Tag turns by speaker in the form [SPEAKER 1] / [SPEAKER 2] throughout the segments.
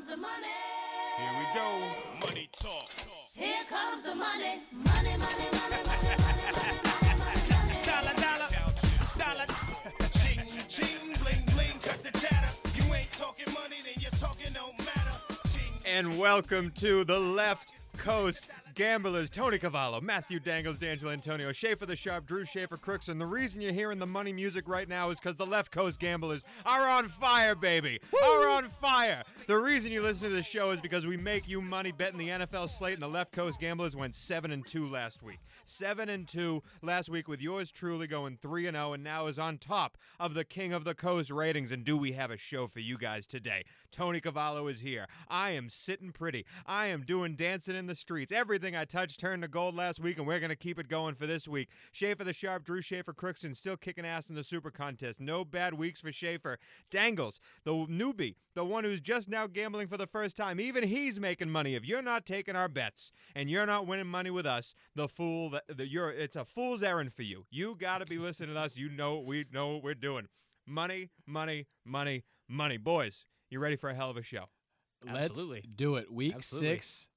[SPEAKER 1] Here comes the money.
[SPEAKER 2] Here we go.
[SPEAKER 3] Money talk.
[SPEAKER 1] Here comes the money. Money, money, money, money, money, money, money, money.
[SPEAKER 3] Dollar, dollar, dollar. Ching, ching, bling, bling, cut the chatter. You ain't talking money, then your talking don't matter.
[SPEAKER 2] And welcome to the Left Coast Gamblers. Tony Cavallo, Matthew Dangles, D'Angelo Antonio, Schaefer the Sharp, Drue Schaefer Crooks. And the reason you're hearing the money music right now is because the Left Coast Gamblers are on fire, baby. Are on fire. The reason you listen to this show is because we make you money betting the NFL slate, and the Left Coast Gamblers went 7 and 2 last week. 7 and 2 last week with yours truly going 3 and 0 and now is on top of the King of the Coast ratings and do we have a show for you guys today? Tony Cavallo is here. I am sitting pretty. I am doing dancing in the streets. Everything I touched turned to gold last week and we're to keep it going for this week. Schaefer the Sharp, Drue Schaefer Crookston still kicking ass in the super contest. No bad weeks for Schaefer. Dangles, the newbie, the one who's just now gambling for the first time, even he's making money. If you're not taking our bets and you're not winning money with us, the fool that you're it's a fool's errand for you. You got to be listening to us. You know we know what we're doing. Money, money, money, money. Boys, you ready for a hell of a show?
[SPEAKER 4] Absolutely.
[SPEAKER 5] Let's do it. Week
[SPEAKER 4] Absolutely.
[SPEAKER 5] six.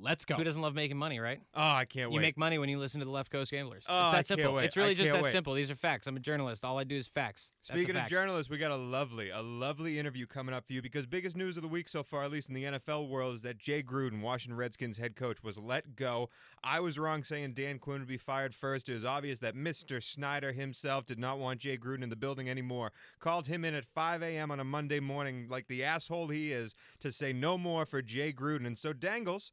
[SPEAKER 5] Let's go.
[SPEAKER 4] Who doesn't love making money, right?
[SPEAKER 2] Oh, I can't wait.
[SPEAKER 4] You make money when you listen to the Left Coast Gamblers.
[SPEAKER 2] Oh,
[SPEAKER 4] it's that
[SPEAKER 2] I can't
[SPEAKER 4] simple.
[SPEAKER 2] wait.
[SPEAKER 4] It's really
[SPEAKER 2] I
[SPEAKER 4] just that
[SPEAKER 2] wait.
[SPEAKER 4] simple. These are facts. I'm a journalist. All I do is facts. That's
[SPEAKER 2] Speaking of journalists, we got a lovely, a lovely interview coming up for you because biggest news of the week so far, at least in the NFL world, is that Jay Gruden, Washington Redskins head coach, was let go. I was wrong saying Dan Quinn would be fired first. It was obvious that Mr. Snyder himself did not want Jay Gruden in the building anymore. Called him in at 5 a.m. on a Monday morning, like the asshole he is, to say no more for Jay Gruden. And so Dangles.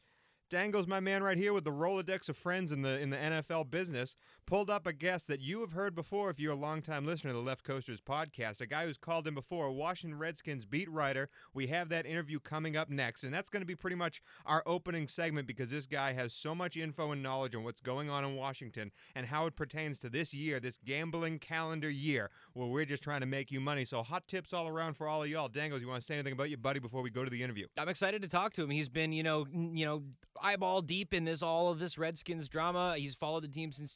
[SPEAKER 2] Dangles, my man right here with the Rolodex of friends in the in the NFL business, pulled up a guest that you have heard before if you're a longtime listener to the Left Coasters podcast. A guy who's called in before, a Washington Redskins beat writer. We have that interview coming up next, and that's going to be pretty much our opening segment because this guy has so much info and knowledge on what's going on in Washington and how it pertains to this year, this gambling calendar year, where we're just trying to make you money. So hot tips all around for all of y'all. Dangles, you want to say anything about your buddy before we go to the interview?
[SPEAKER 4] I'm excited to talk to him. He's been, you know, you know, eyeball deep in this all of this Redskins drama. He's followed the team since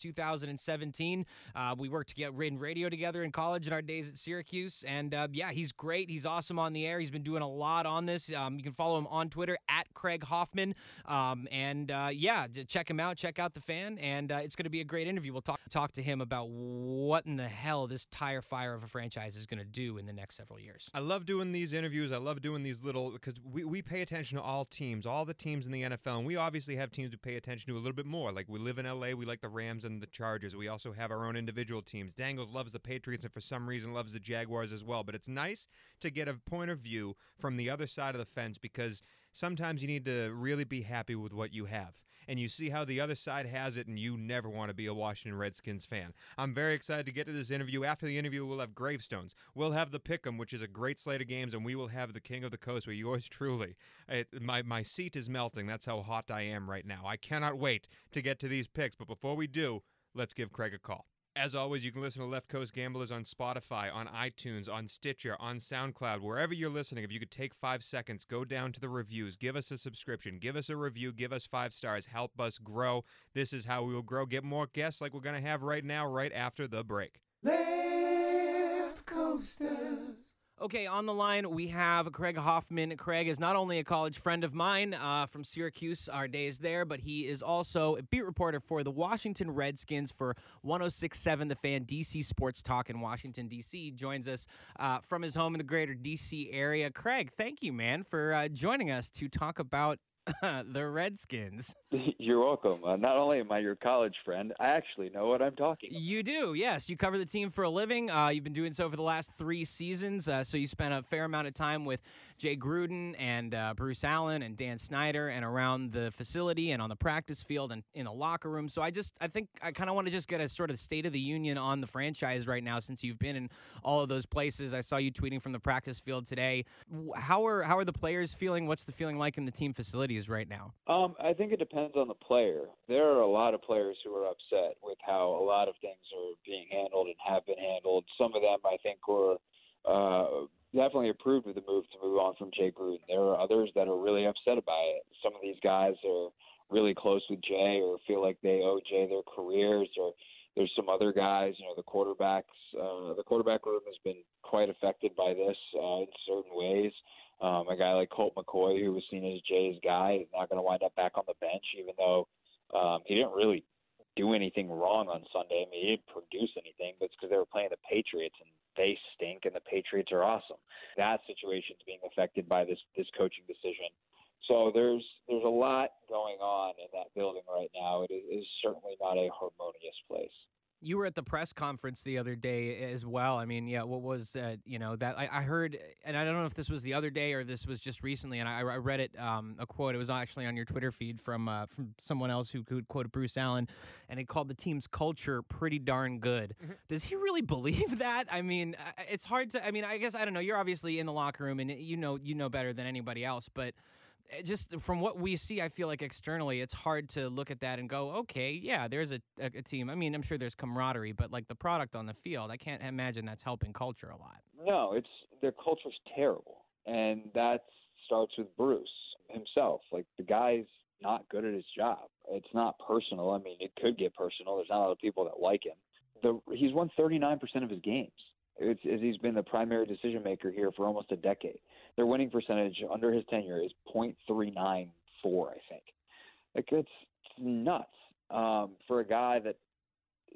[SPEAKER 4] 2017. Uh, we worked to get in radio together in college in our days at Syracuse, and uh, yeah, he's great. He's awesome on the air. He's been doing a lot on this. Um, you can follow him on Twitter at Craig Hoffman, um, and uh, yeah, check him out. Check out the fan, and uh, it's going to be a great interview. We'll talk talk to him about what in the hell this tire fire of a franchise is going to do in the next several years.
[SPEAKER 2] I love doing these interviews. I love doing these little because we, we pay attention to all teams, all the teams in the NFL, and we obviously have teams to pay attention to a little bit more. Like we live in LA, we like the Rams and the Chargers. We also have our own individual teams. Dangles loves the Patriots and for some reason loves the Jaguars as well. But it's nice to get a point of view from the other side of the fence because sometimes you need to really be happy with what you have. And you see how the other side has it, and you never want to be a Washington Redskins fan. I'm very excited to get to this interview. After the interview, we'll have gravestones. We'll have the Pick'em, which is a great slate of games, and we will have the King of the Coast with yours truly. It, my, my seat is melting. That's how hot I am right now. I cannot wait to get to these picks. But before we do, let's give Craig a call. As always, you can listen to Left Coast Gamblers on Spotify, on iTunes, on Stitcher, on SoundCloud, wherever you're listening. If you could take five seconds, go down to the reviews, give us a subscription, give us a review, give us five stars, help us grow. This is how we will grow. Get more guests like we're going to have right now, right after the break.
[SPEAKER 4] Okay, on the line we have Craig Hoffman. Craig is not only a college friend of mine uh, from Syracuse, our days there, but he is also a beat reporter for the Washington Redskins for 1067 The Fan, DC Sports Talk in Washington, D.C. Joins us uh, from his home in the greater D.C. area. Craig, thank you, man, for uh, joining us to talk about the Redskins.
[SPEAKER 6] You're welcome. Uh, not only am I your college friend, I actually know what I'm talking about.
[SPEAKER 4] You do, yes. You cover the team for a living. Uh, you've been doing so for the last three seasons. Uh, so you spent a fair amount of time with Jay Gruden and uh, Bruce Allen and Dan Snyder and around the facility and on the practice field and in the locker room. So I just, I think I kind of want to just get a sort of state of the union on the franchise right now since you've been in all of those places. I saw you tweeting from the practice field today. How are how are the players feeling? What's the feeling like in the team right now?
[SPEAKER 6] Um, I think it depends on the player. There are a lot of players who are upset with how a lot of things are being handled and have been handled. Some of them, I think, were uh, definitely approved of the move to move on from Jay Gruden. There are others that are really upset about it. Some of these guys are really close with Jay or feel like they owe Jay their careers or there's some other guys, you know, the quarterbacks, uh, the quarterback room has been quite affected by this uh, in certain ways. Um, a guy like Colt McCoy, who was seen as Jay's guy, is not going to wind up back on the bench, even though um, he didn't really do anything wrong on Sunday. I mean, he didn't produce anything, but it's because they were playing the Patriots and they stink, and the Patriots are awesome. That situation's being affected by this this coaching decision. So there's there's a lot going on in that building right now. It is, is certainly not a harmonious place.
[SPEAKER 4] You were at the press conference the other day as well. I mean, yeah, what was uh, you know that I, I heard, and I don't know if this was the other day or this was just recently, and I, I read it um, a quote. It was actually on your Twitter feed from uh, from someone else who could quoted Bruce Allen, and it called the team's culture pretty darn good. Does he really believe that? I mean, it's hard to. I mean, I guess I don't know. You're obviously in the locker room, and you know you know better than anybody else, but Eh, just from what we see, I feel like externally, it's hard to look at that and go, okay, yeah, there's a, a, a team. I mean, I'm sure there's camaraderie, but like the product on the field, I can't imagine that's helping culture a lot.
[SPEAKER 6] No, it's their culture's terrible, and that starts with Bruce himself. Like the guy's not good at his job. It's not personal. I mean, it could get personal. There's not a lot of people that like him. The he's won 39% of his games. It's, he's been the primary decision maker here for almost a decade. Their winning percentage under his tenure is .394, I think. Like it's, it's nuts um, for a guy that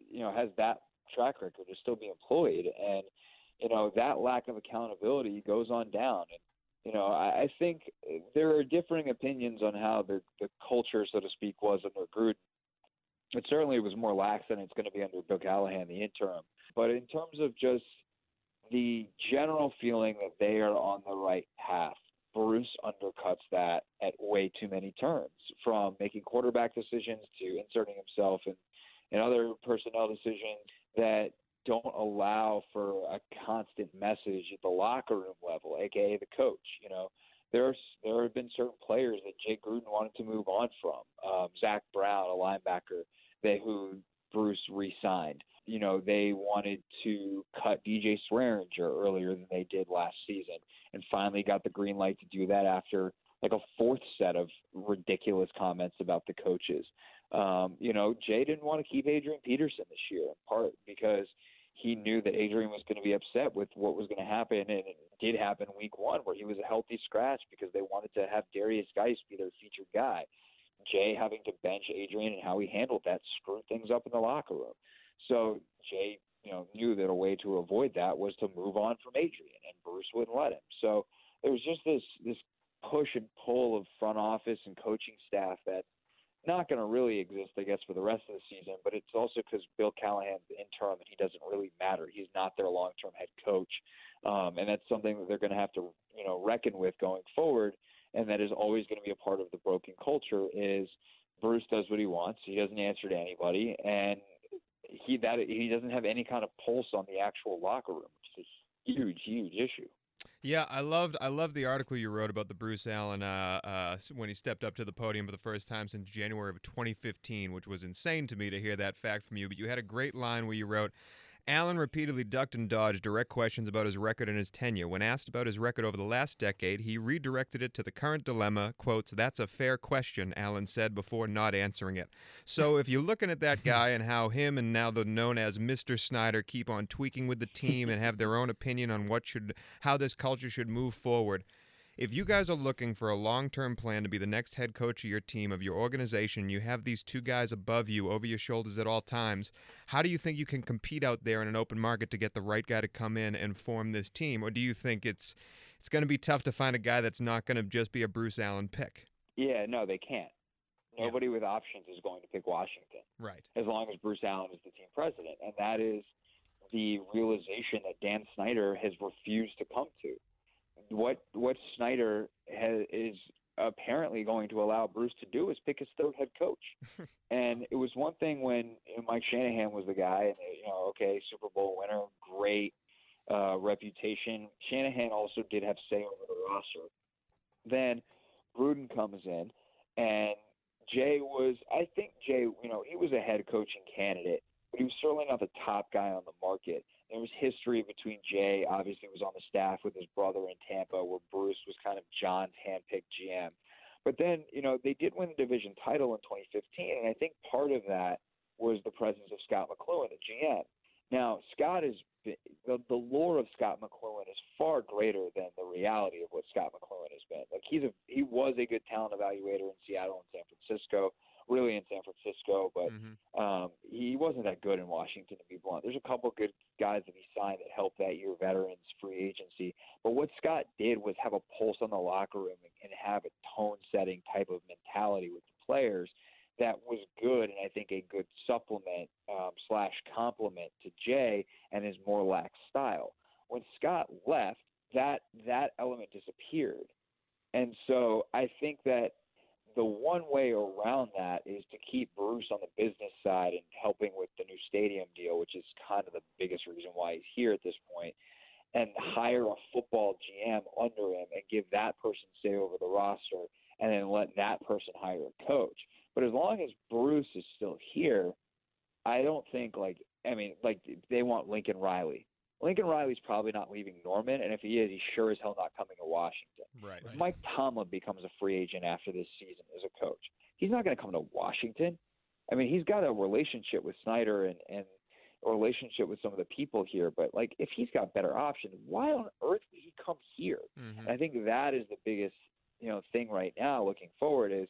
[SPEAKER 6] you know has that track record to still be employed and you know that lack of accountability goes on down and you know I, I think there are differing opinions on how the the culture so to speak was under Gruden. It certainly was more lax than it's going to be under Bill Callahan, the interim. But in terms of just the general feeling that they are on the right path, Bruce undercuts that at way too many turns, from making quarterback decisions to inserting himself in, in other personnel decisions that don't allow for a constant message at the locker room level, aka the coach. You know, there's there have been certain players that Jay Gruden wanted to move on from. Um, Zach Brown, a linebacker, they who Bruce re-signed. You know, they wanted to cut DJ Swearinger earlier than they did last season, and finally got the green light to do that after like a fourth set of ridiculous comments about the coaches. Um, you know, Jay didn't want to keep Adrian Peterson this year, in part because he knew that Adrian was going to be upset with what was going to happen, and it did happen week one, where he was a healthy scratch because they wanted to have Derrius Guice be their featured guy. Jay having to bench Adrian and how he handled that screwed things up in the locker room. So Jay, you know, knew that a way to avoid that was to move on from Adrian, and Bruce wouldn't let him. So there was just this this push and pull of front office and coaching staff that not going to really exist, I guess, for the rest of the season. But it's also because Bill Callahan's interim and he doesn't really matter. He's not their long-term head coach, um, and that's something that they're going to have to, you know, reckon with going forward. And that is always going to be a part of the broken culture. Is Bruce does what he wants. He doesn't answer to anybody, and he that he doesn't have any kind of pulse on the actual locker room, which is a huge, huge issue.
[SPEAKER 2] Yeah, I loved I loved the article you wrote about the Bruce Allen uh, uh, when he stepped up to the podium for the first time since January of 2015, which was insane to me to hear that fact from you. But you had a great line where you wrote. Allen repeatedly ducked and dodged direct questions about his record and his tenure. When asked about his record over the last decade, he redirected it to the current dilemma. Quotes, That's a fair question, Allen said before not answering it. So if you're looking at that guy and how him and now the known as Mr. Snyder keep on tweaking with the team and have their own opinion on what should how this culture should move forward. If you guys are looking for a long-term plan to be the next head coach of your team of your organization, you have these two guys above you over your shoulders at all times. How do you think you can compete out there in an open market to get the right guy to come in and form this team, or do you think it's it's going to be tough to find a guy that's not going to just be a Bruce Allen pick?
[SPEAKER 6] Yeah, no, they can't.
[SPEAKER 2] Yeah.
[SPEAKER 6] Nobody with options is going to pick Washington.
[SPEAKER 2] Right.
[SPEAKER 6] as long as Bruce Allen is the team president. And that is the realization that Dan Snyder has refused to come to. What what Snyder has, is apparently going to allow Bruce to do is pick his third head coach. and it was one thing when Mike Shanahan was the guy, and you know, okay, Super Bowl winner, great uh, reputation. Shanahan also did have say over the roster. Then Gruden comes in, and Jay was, I think Jay, you know, he was a head coaching candidate, but he was certainly not the top guy on the market. There was history between Jay, obviously, was on the staff with his brother in Tampa, where Bruce was kind of Jon's handpicked GM. But then, you know, they did win the division title in 2015, and I think part of that was the presence of Scot McCloughan, the GM. Now, Scott is the, the lore of Scot McCloughan is far greater than the reality of what Scot McCloughan has been. Like he's a he was a good talent evaluator in Seattle and San Francisco, really in San Francisco, but
[SPEAKER 4] Mhm.
[SPEAKER 6] um, he wasn't that good in Washington, to be blunt. There's a couple good guys that he signed that helped that year, veterans, free agency. But what Scott did was have a pulse on the locker room and, and have a tone setting type of mentality with the players that was good and I think a good supplement um, slash complement to Jay and his more lax style. When Scott left, that that element disappeared, and so I think that the one way around that is to keep Bruce on the business side and helping with the new stadium deal, which is kind of the biggest reason why he's here at this point, and hire a football GM under him and give that person say over the roster, and then let that person hire a coach. But as long as Bruce is still here, I don't think like I mean like they want Lincoln Riley. Lincoln Riley's probably not leaving Norman, and if he is, he's sure as hell not coming to Washington.
[SPEAKER 2] Right.
[SPEAKER 6] If Mike Tomlin becomes a free agent after this season as a coach, he's not going to come to Washington. I mean, he's got a relationship with Snyder and and a relationship with some of the people here, but like if he's got better options, why on earth would he come here?
[SPEAKER 2] Mhm.
[SPEAKER 6] And I think that is the biggest, you know, thing right now looking forward is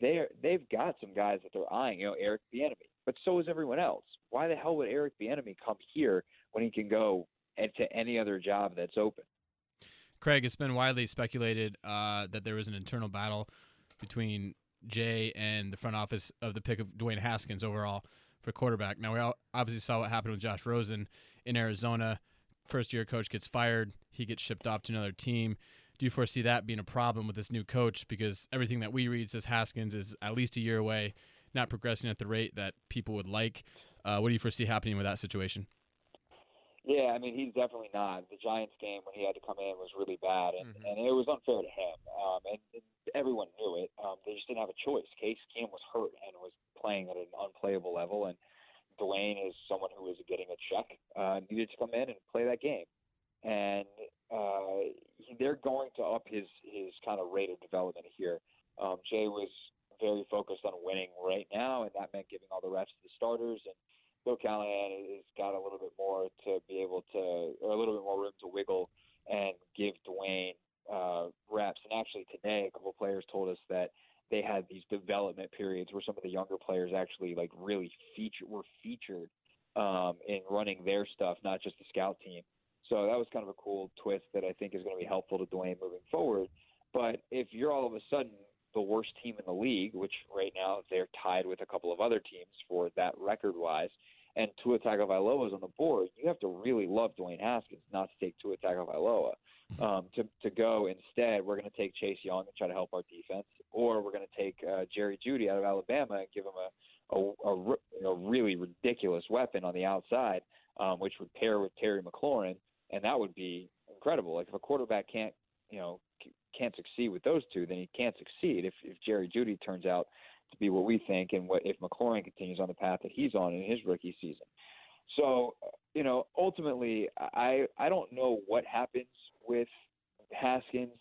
[SPEAKER 6] they're they've got some guys that they're eyeing, you know, Eric Bieniemy, but so is everyone else. Why the hell would Eric Bieniemy come here when he can go to any other job that's open?
[SPEAKER 5] Craig, it's been widely speculated uh, that there was an internal battle between Jay and the front office of the pick of Dwayne Haskins overall for quarterback. Now, we obviously saw what happened with Josh Rosen in Arizona. First year coach gets fired, he gets shipped off to another team. Do you foresee that being a problem with this new coach? Because everything that we read says Haskins is at least a year away, not progressing at the rate that people would like. Uh, what do you foresee happening with that situation?
[SPEAKER 6] Yeah, I mean he's definitely not. The Giants game when he had to come in was really bad, and,
[SPEAKER 2] Mhm.
[SPEAKER 6] and it was unfair to him. Um, and, and everyone knew it. Um, they just didn't have a choice. Case Keenum was hurt and was playing at an unplayable level, and Dwayne is someone who was getting a check, uh, needed to come in and play that game, and uh, he, they're going to up his his kind of rate of development here. Um, Jay was very focused on winning right now, and that meant giving all the reps to the starters and Bill Callahan has got a little bit more to be able to, or a little bit more room to wiggle and give Dwayne uh, reps. And actually, today, a couple players told us that they had these development periods where some of the younger players actually like really feature were featured um, in running their stuff, not just the scout team. So that was kind of a cool twist that I think is going to be helpful to Dwayne moving forward. But if you're all of a sudden the worst team in the league, which right now they're tied with a couple of other teams for that record-wise, and Tua Tagovailoa is on the board, you have to really love Dwayne Haskins not to take Tua Tagovailoa. Um, to to go instead, we're going to take Chase Young and try to help our defense, or we're going to take uh, Jerry Jeudy out of Alabama and give him a a, a, know, really ridiculous weapon on the outside, um, which would pair with Terry McLaurin, and that would be incredible. Like if a quarterback can't you know can't succeed with those two, then he can't succeed. If if Jerry Jeudy turns out to be what we think, and what if McLaurin continues on the path that he's on in his rookie season. So, you know, ultimately, I I don't know what happens with Haskins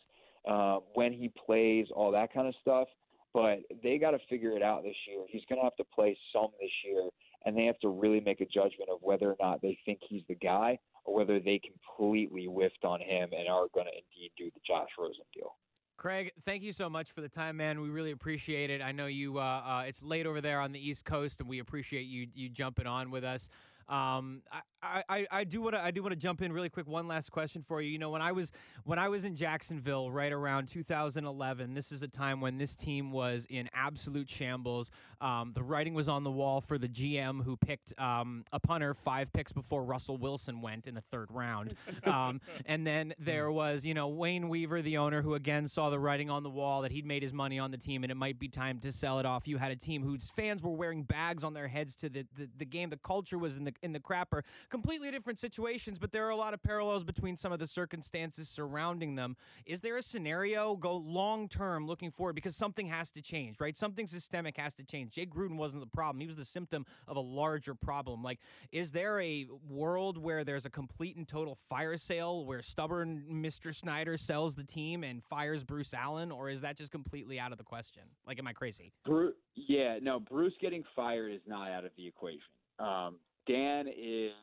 [SPEAKER 6] uh, when he plays, all that kind of stuff. But they got to figure it out this year. He's going to have to play some this year, and they have to really make a judgment of whether or not they think he's the guy, or whether they completely whiffed on him and are going to indeed do the Josh Rosen deal.
[SPEAKER 4] Craig, thank you so much for the time, man. We really appreciate it. I know you. Uh, uh, it's late over there on the East Coast, and we appreciate you you jumping on with us. Um, I, I, I do want to I do want to jump in really quick. One last question for you. You know, when I was when I was in Jacksonville, right around 2011, this is a time when this team was in absolute shambles. Um, the writing was on the wall for the GM who picked um, a punter five picks before Russell Wilson went in the third round. Um, and then there was, you know, Wayne Weaver, the owner, who again saw the writing on the wall that he'd made his money on the team and it might be time to sell it off. You had a team whose fans were wearing bags on their heads to the, the, the game. The culture was in the in the crapper. Completely different situations, but there are a lot of parallels between some of the circumstances surrounding them. Is there a scenario go long term looking forward because something has to change, right? Something systemic has to change. Jay Gruden wasn't the problem; he was the symptom of a larger problem. Like, is there a world where there's a complete and total fire sale where stubborn Mr. Snyder sells the team and fires Bruce Allen, or is that just completely out of the question? Like, am I crazy?
[SPEAKER 6] Bruce, yeah, no, Bruce getting fired is not out of the equation. Um, Dan is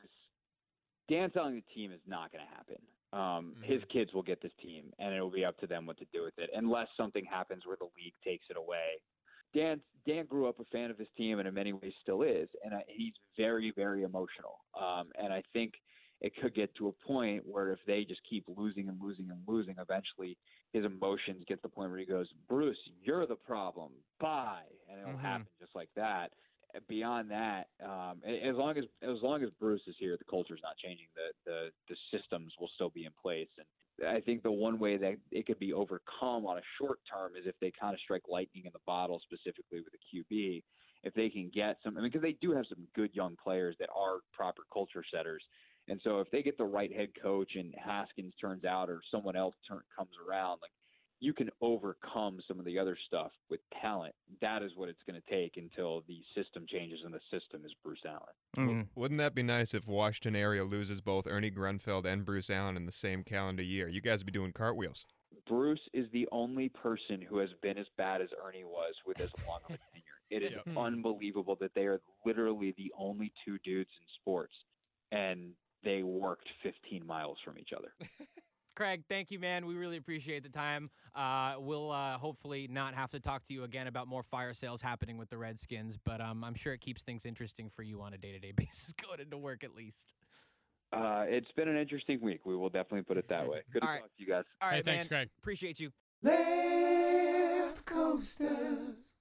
[SPEAKER 6] Dan selling the team is not going to happen. Um, His kids will get this team, and it will be up to them what to do with it, unless something happens where the league takes it away. Dan Dan grew up a fan of his team, and in many ways still is, and I, he's very very emotional. Um, and I think it could get to a point where if they just keep losing and losing and losing, eventually his emotions get to the point where he goes, "Bruce, you're the problem. Bye," and it'll
[SPEAKER 4] Mhm.
[SPEAKER 6] happen just like that beyond that, um, as long as as long as Bruce is here, the culture's not changing. The the the systems will still be in place, and I think the one way that it could be overcome on a short term is if they kind of strike lightning in the bottle, specifically with the QB. If they can get some, I mean, because they do have some good young players that are proper culture setters, and so if they get the right head coach and Haskins turns out or someone else turn, comes around, like you can overcome some of the other stuff with talent. That is what it's going to take until the system changes, and the system is Bruce Allen.
[SPEAKER 4] Mm.
[SPEAKER 2] Wouldn't that be nice if Washington area loses both Ernie Grunfeld and Bruce Allen in the same calendar year? You guys would be doing cartwheels.
[SPEAKER 6] Bruce is the only person who has been as bad as Ernie was with as long of a tenure. It is
[SPEAKER 4] Yep.
[SPEAKER 6] unbelievable that they are literally the only two dudes in sports, and they worked 15 miles from each other.
[SPEAKER 4] Craig, thank you, man. We really appreciate the time. Uh, we'll uh, hopefully not have to talk to you again about more fire sales happening with the Redskins, but um, I'm sure it keeps things interesting for you on a day to day basis going into work at least.
[SPEAKER 6] Uh, it's been an interesting week. We will definitely put it that way. Good to
[SPEAKER 4] All right.
[SPEAKER 6] talk to you guys.
[SPEAKER 4] All right,
[SPEAKER 5] Hey, thanks,
[SPEAKER 4] man.
[SPEAKER 5] Craig.
[SPEAKER 4] Appreciate you.
[SPEAKER 3] Left coasters.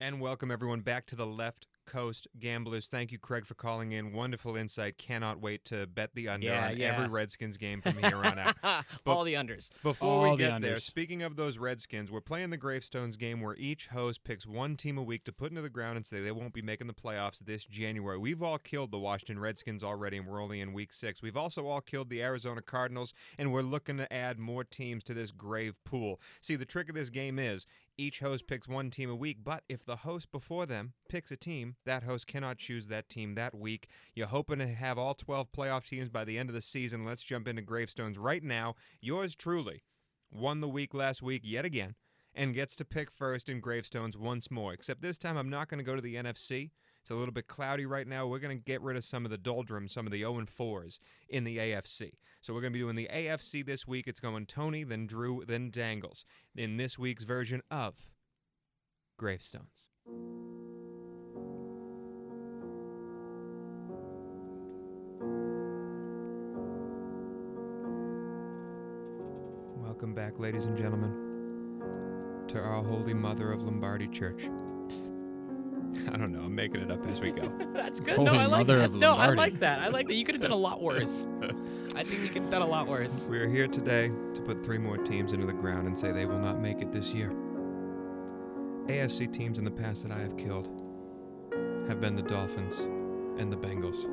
[SPEAKER 2] And welcome everyone back to the Left Coast Gamblers. Thank you, Craig, for calling in. Wonderful insight. Cannot wait to bet the under
[SPEAKER 4] Yeah,
[SPEAKER 2] on
[SPEAKER 4] yeah.
[SPEAKER 2] every Redskins game from here on out.
[SPEAKER 4] All the unders.
[SPEAKER 2] Before we
[SPEAKER 5] All the
[SPEAKER 2] get there,
[SPEAKER 5] unders.
[SPEAKER 2] speaking of those Redskins, we're playing the Gravestones game where each host picks one team a week to put into the ground and say they won't be making the playoffs this January. We've all killed the Washington Redskins already, and we're only in week six. We've also all killed the Arizona Cardinals, and we're looking to add more teams to this grave pool. See, the trick of this game is each host picks one team a week, but if the host before them picks a team, that host cannot choose that team that week. You're hoping to have all 12 playoff teams by the end of the season. Let's jump into Gravestones right now. Yours truly won the week last week yet again and gets to pick first in Gravestones once more. Except this time I'm not going to go to the NFC. It's a little bit cloudy right now. We're going to get rid of some of the doldrums, some of the 0 and 4s in the AFC. So we're going to be doing the AFC this week. It's going Tony, then Drue, then Dangles in this week's version of Gravestones. Welcome back, ladies and gentlemen, to our Holy Mother of Lombardi Church. I don't know. I'm making it up as we go.
[SPEAKER 4] That's good.
[SPEAKER 5] Holy
[SPEAKER 4] no, I like
[SPEAKER 5] Mother
[SPEAKER 4] that. No, I like that. I like that. You could have done a lot worse. I think you could have done a lot worse.
[SPEAKER 2] We are here today to put three more teams into the ground and say they will not make it this year. AFC teams in the past that I have killed have been the Dolphins and the Bengals.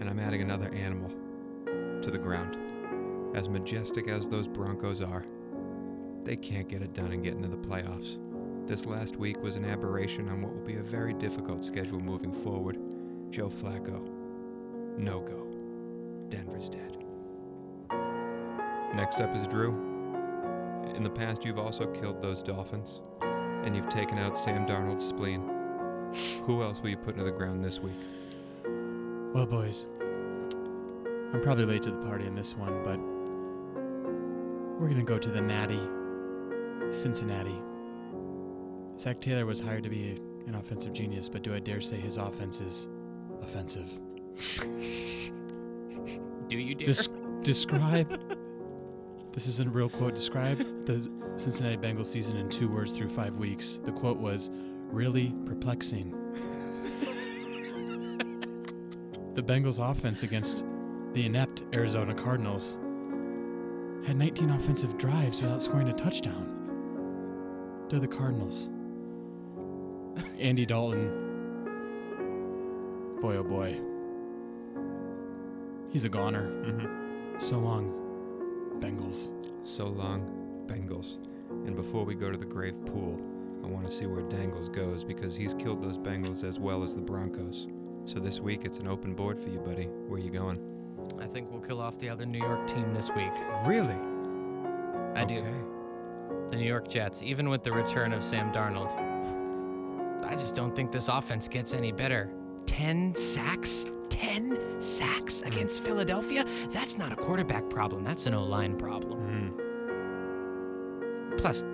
[SPEAKER 2] And I'm adding another animal to the ground. As majestic as those Broncos are, they can't get it done and get into the playoffs. This last week was an aberration on what will be a very difficult schedule moving forward. Joe Flacco, no go. Denver's dead. Next up is Drue. In the past, you've also killed those Dolphins, and you've taken out Sam Darnold's spleen. Who else will you put into the ground this week?
[SPEAKER 5] Well, boys, I'm probably late to the party in this one, but we're gonna go to the Natty, Cincinnati. Zac Taylor was hired to be an offensive genius, but do I dare say his offense is offensive?
[SPEAKER 4] Do you dare?
[SPEAKER 5] Des- describe. this is a real quote. Describe the Cincinnati Bengals season in two words through five weeks. The quote was, "Really perplexing." the Bengals' offense against the inept Arizona Cardinals had 19 offensive drives without scoring a touchdown. They're the Cardinals. Andy Dalton. Boy, oh boy. He's a goner.
[SPEAKER 2] Mm-hmm.
[SPEAKER 5] So long, Bengals.
[SPEAKER 2] So long, Bengals. And before we go to the grave pool, I want to see where Dangles goes because he's killed those Bengals as well as the Broncos. So this week it's an open board for you, buddy. Where you going?
[SPEAKER 4] I think we'll kill off the other New York team this week.
[SPEAKER 2] Really?
[SPEAKER 4] I do. The New York Jets, even with the return of Sam Darnold. I just don't think this offense gets any better. 10 sacks? 10 sacks against Philadelphia. That's not a quarterback problem. That's an O line problem.
[SPEAKER 2] Mm.
[SPEAKER 4] Plus,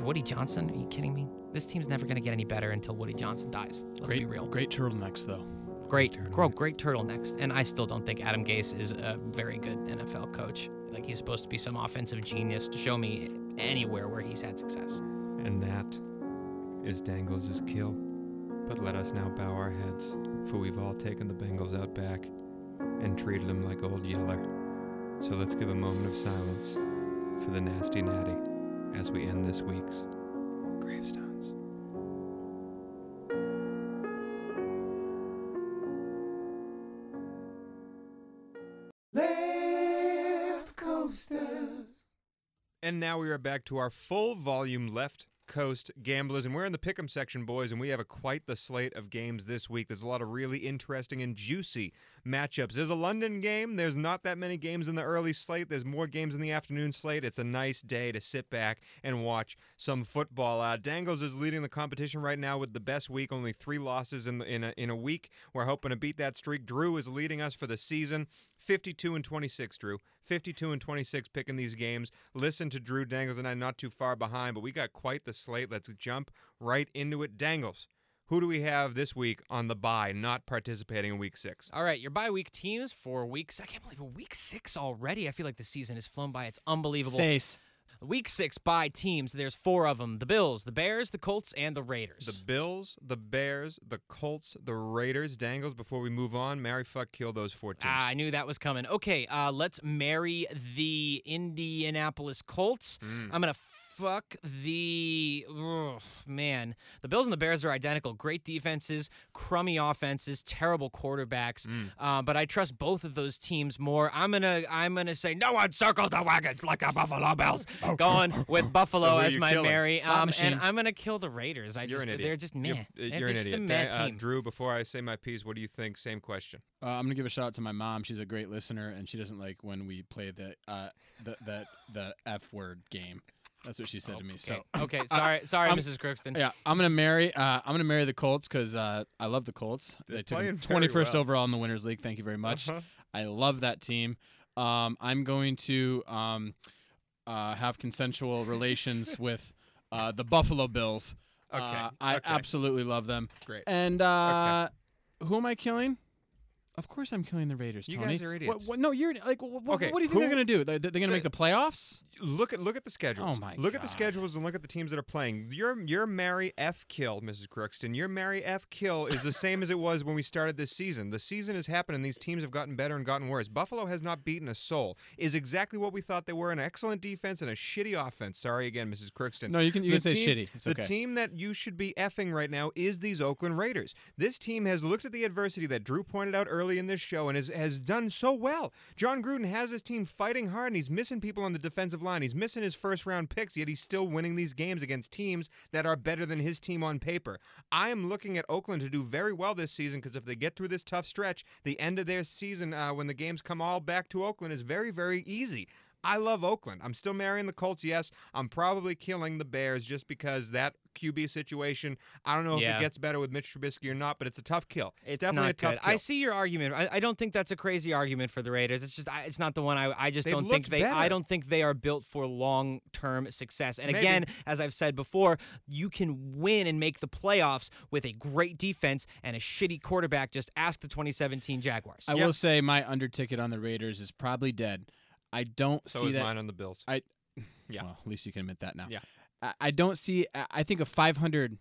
[SPEAKER 4] Woody Johnson, are you kidding me? This team's never going to get any better until Woody Johnson dies. Let's
[SPEAKER 5] great,
[SPEAKER 4] be real.
[SPEAKER 5] Great turtlenecks though.
[SPEAKER 4] Great, grow, great turtlenecks. And I still don't think Adam Gase is a very good NFL coach. Like, he's supposed to be some offensive genius. To Show me anywhere where he's had success.
[SPEAKER 2] And that is Dangles' kill. But let us now bow our heads, for we've all taken the Bengals out back and treated them like old Yeller. So let's give a moment of silence for the nasty natty as we end this week's gravestones. And now we are back to our full volume left coast gamblers, and we're in the pick'em section, boys, and we have a quite the slate of games this week. There's a lot of really interesting and juicy matchups. There's a London game. There's not that many games in the early slate. There's more games in the afternoon slate. It's a nice day to sit back and watch some football. Uh, Dangles is leading the competition right now with the best week, only three losses in the, in a, in a week. We're hoping to beat that streak. Drue is leading us for the season. 52 and 26, Drue. 52 and 26 picking these games. Listen to Drue Dangles and I not too far behind, but we got quite the slate. Let's jump right into it. Dangles, who do we have this week on the bye not participating in week six?
[SPEAKER 4] All right, your bye week teams for weeks. I can't believe we're week six already. I feel like the season has flown by. It's unbelievable.
[SPEAKER 5] Face.
[SPEAKER 4] Week six bye teams. There's four of them: the Bills, the Bears, the Colts, and the Raiders.
[SPEAKER 2] The Bills, the Bears, the Colts, the Raiders. Dangles, before we move on, Mary fuck kill those four teams.
[SPEAKER 4] Ah, I knew that was coming. Okay, uh, let's marry the Indianapolis Colts.
[SPEAKER 2] Mm.
[SPEAKER 4] I'm gonna fuck the ugh, man. The Bills and the Bears are identical. Great defenses, crummy offenses, terrible quarterbacks.
[SPEAKER 2] Mm.
[SPEAKER 4] Uh, but I trust both of those teams more. I'm gonna I'm gonna say no one circles the wagons like a Buffalo Bills. Going with Buffalo
[SPEAKER 2] who are
[SPEAKER 4] as my
[SPEAKER 2] killing?
[SPEAKER 4] Mary. Um, and I'm gonna kill the Raiders. I
[SPEAKER 2] You're
[SPEAKER 4] just
[SPEAKER 2] an idiot.
[SPEAKER 4] they're just meh.
[SPEAKER 2] You're, uh,
[SPEAKER 4] They're
[SPEAKER 2] you're an idiot.
[SPEAKER 4] a
[SPEAKER 2] Dan- uh,
[SPEAKER 4] team.
[SPEAKER 2] Drue, before I say my piece, what do you think? Same question.
[SPEAKER 5] Uh, I'm gonna give a shout out to my mom. She's a great listener, and she doesn't like when we play the uh, the the the f word game. That's what she said to me. So
[SPEAKER 4] okay, sorry, sorry,
[SPEAKER 5] I'm-
[SPEAKER 4] Mrs. Crookston.
[SPEAKER 5] yeah, I'm gonna marry. Uh, I'm gonna marry the Colts because uh, I love the Colts.
[SPEAKER 2] They're
[SPEAKER 5] They took
[SPEAKER 2] playing
[SPEAKER 5] them
[SPEAKER 2] very
[SPEAKER 5] 21st
[SPEAKER 2] well.
[SPEAKER 5] overall in the winners league. Thank you very much.
[SPEAKER 2] Uh-huh.
[SPEAKER 5] I love that team. Um, I'm going to um, uh, have consensual relations with uh, the Buffalo Bills.
[SPEAKER 2] Okay,
[SPEAKER 5] Uh, I
[SPEAKER 2] okay.
[SPEAKER 5] absolutely love them.
[SPEAKER 2] Great.
[SPEAKER 5] And uh, who am I killing? Of course, I'm killing the Raiders.
[SPEAKER 2] You
[SPEAKER 5] Tony.
[SPEAKER 2] guys are idiots.
[SPEAKER 5] What, no, you're like. What,
[SPEAKER 2] Okay,
[SPEAKER 5] what do you think they're gonna do? They're, they're gonna make uh, the playoffs?
[SPEAKER 2] look at look at the schedules.
[SPEAKER 5] Oh my
[SPEAKER 2] look at the schedules and look at the teams that are playing. Your your Mary F kill, Mrs. Crookston. Your Mary F kill is the same as it was when we started this season. The season has happened and these teams have gotten better and gotten worse. Buffalo has not beaten a soul. Is exactly what we thought they were. An excellent defense and a shitty offense. Sorry again, Mrs. Crookston.
[SPEAKER 5] No, you can you
[SPEAKER 2] The
[SPEAKER 5] can say shitty. It's
[SPEAKER 2] the
[SPEAKER 5] okay.
[SPEAKER 2] team that you should be effing right now is these Oakland Raiders. This team has looked at the adversity that Drue pointed out early in this show and has, has done so well. Jon Gruden has his team fighting hard and he's missing people on the defensive line. He's missing his first round picks, yet he's still winning these games against teams that are better than his team on paper. I am looking at Oakland to do very well this season because if they get through this tough stretch, the end of their season, uh, when the games come all back to Oakland, is very, very easy. I love Oakland. I'm still marrying the Colts, yes. I'm probably killing the Bears just because that QB situation. I don't know if it gets better with Mitch Trubisky or not, but it's a tough kill. It's,
[SPEAKER 4] It's
[SPEAKER 2] definitely
[SPEAKER 4] not
[SPEAKER 2] a tough
[SPEAKER 4] good.
[SPEAKER 2] kill.
[SPEAKER 4] I see your argument. I, I don't think that's a crazy argument for the Raiders. It's just I, it's not the one I I just
[SPEAKER 2] They've
[SPEAKER 4] don't think
[SPEAKER 2] looked
[SPEAKER 4] they I don't think they are built for long term success. And
[SPEAKER 2] Maybe.
[SPEAKER 4] again, as I've said before, you can win and make the playoffs with a great defense and a shitty quarterback. Just ask the 2017 Jaguars.
[SPEAKER 5] I
[SPEAKER 2] Yep.
[SPEAKER 5] will say my under ticket on the Raiders is probably dead. I don't
[SPEAKER 2] so
[SPEAKER 5] see
[SPEAKER 2] is
[SPEAKER 5] that.
[SPEAKER 2] mine on the Bills.
[SPEAKER 5] I
[SPEAKER 2] Yeah.
[SPEAKER 5] Well, at least you can admit that now.
[SPEAKER 2] Yeah.
[SPEAKER 5] I, don't see. I, think a 500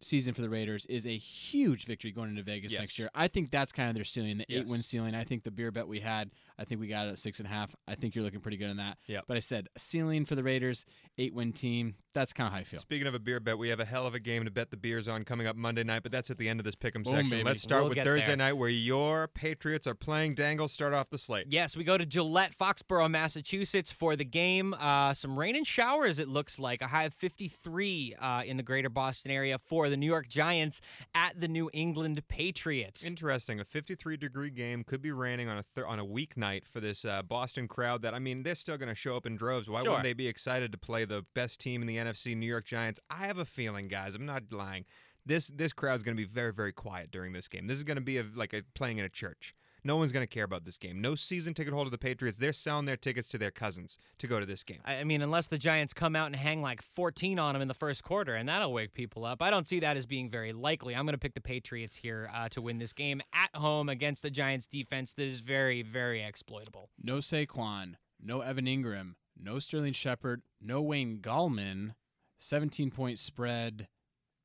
[SPEAKER 5] season for the Raiders is a huge victory going into Vegas
[SPEAKER 2] Yes.
[SPEAKER 5] next year. I think that's kind of their ceiling, the eight win ceiling. I think the beer bet we had, I think we got it at six and a half. I think you're looking pretty good on that.
[SPEAKER 2] Yep.
[SPEAKER 5] But I said ceiling for the Raiders, eight win team. That's kind of how I feel.
[SPEAKER 2] Speaking of a beer bet, we have a hell of a game to bet the beers on coming up Monday night, but that's at the end of this pick'em
[SPEAKER 5] Boom,
[SPEAKER 2] section.
[SPEAKER 5] baby.
[SPEAKER 2] Let's start
[SPEAKER 4] We'll
[SPEAKER 2] with
[SPEAKER 4] get
[SPEAKER 2] Thursday
[SPEAKER 4] there.
[SPEAKER 2] night where your Patriots are playing Dangle. Start off the slate.
[SPEAKER 4] Yes, we go to Gillette, Foxborough, Massachusetts for the game. Uh, some rain and showers, it looks like. A high of 53 uh, in the greater Boston area for the New York Giants at the New England Patriots.
[SPEAKER 2] Interesting. A 53 degree game could be raining on a thir- on a weeknight for this uh, Boston crowd. That I mean, they're still going to show up in droves. Why
[SPEAKER 4] Sure.
[SPEAKER 2] wouldn't they be excited to play the best team in the NFC, New York Giants? I have a feeling, guys. I'm not lying. This this crowd's going to be very very quiet during this game. This is going to be a, like a, playing in a church. No one's going to care about this game. No season ticket holder of the Patriots. They're selling their tickets to their cousins to go to this game.
[SPEAKER 4] I I mean, unless the Giants come out and hang like 14 on them in the first quarter, and that'll wake people up. I don't see that as being very likely. I'm going to pick the Patriots here uh, to win this game at home against the Giants defense that is very, very exploitable.
[SPEAKER 5] No Saquon, no Evan Engram, no Sterling Shepard, no Wayne Gallman. 17 point spread.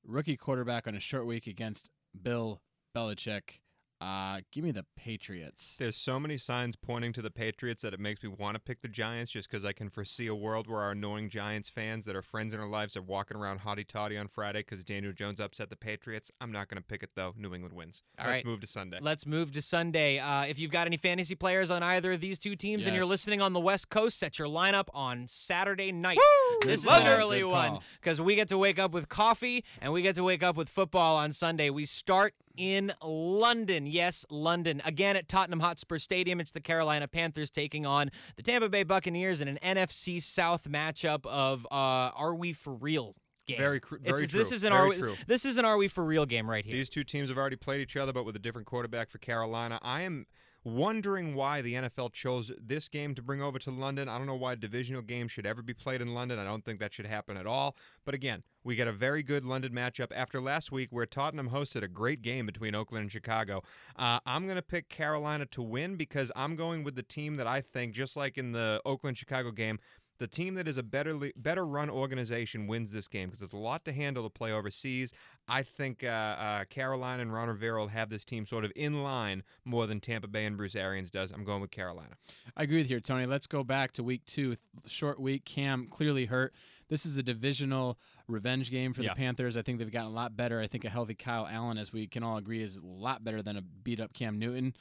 [SPEAKER 5] Rookie quarterback on a short week against Bill Belichick. Uh, give me the Patriots.
[SPEAKER 2] There's so many signs pointing to the Patriots that it makes me want to pick the Giants just because I can foresee a world where our annoying Giants fans that are friends in our lives are walking around hotty toddy on Friday because Daniel Jones upset the Patriots. I'm not going to pick it though. New England wins.
[SPEAKER 4] All
[SPEAKER 2] Let's
[SPEAKER 4] right.
[SPEAKER 2] move to Sunday.
[SPEAKER 4] Let's move to Sunday. Uh, if you've got any fantasy players on either of these two teams and you're listening on the West Coast, set your lineup on Saturday night. This is an early one because we get to wake up with coffee and we get to wake up with football on Sunday. We start in London. Yes, London. Again at Tottenham Hotspur Stadium. It's the Carolina Panthers taking on the Tampa Bay Buccaneers in an NFC South matchup of uh, Are We For Real? Game.
[SPEAKER 2] Very cr-
[SPEAKER 4] It's-
[SPEAKER 2] very
[SPEAKER 4] This is an
[SPEAKER 2] Very
[SPEAKER 4] are we,
[SPEAKER 2] true.
[SPEAKER 4] This is an Are We For Real game right here.
[SPEAKER 2] These two teams have already played each other, but with a different quarterback for Carolina. I am wondering why the NFL chose this game to bring over to London. I don't know why a divisional games should ever be played in London. I don't think that should happen at all. But again, we get a very good London matchup after last week where Tottenham hosted a great game between Oakland and Chicago. Uh, I'm going to pick Carolina to win because I'm going with the team that I think, just like in the Oakland Chicago game, the team that is a better better run organization wins this game because there's a lot to handle to play overseas. I think uh, uh, Carolina and Ron Rivera will have this team sort of in line more than Tampa Bay and Bruce Arians does. I'm going with Carolina.
[SPEAKER 5] I agree with you, Tony. Let's go back to week two. Short week. Cam clearly hurt. This is a divisional revenge game for
[SPEAKER 2] Yeah.
[SPEAKER 5] the Panthers. I think they've gotten a lot better. I think a healthy Kyle Allen, as we can all agree, is a lot better than a beat up Cam Newton.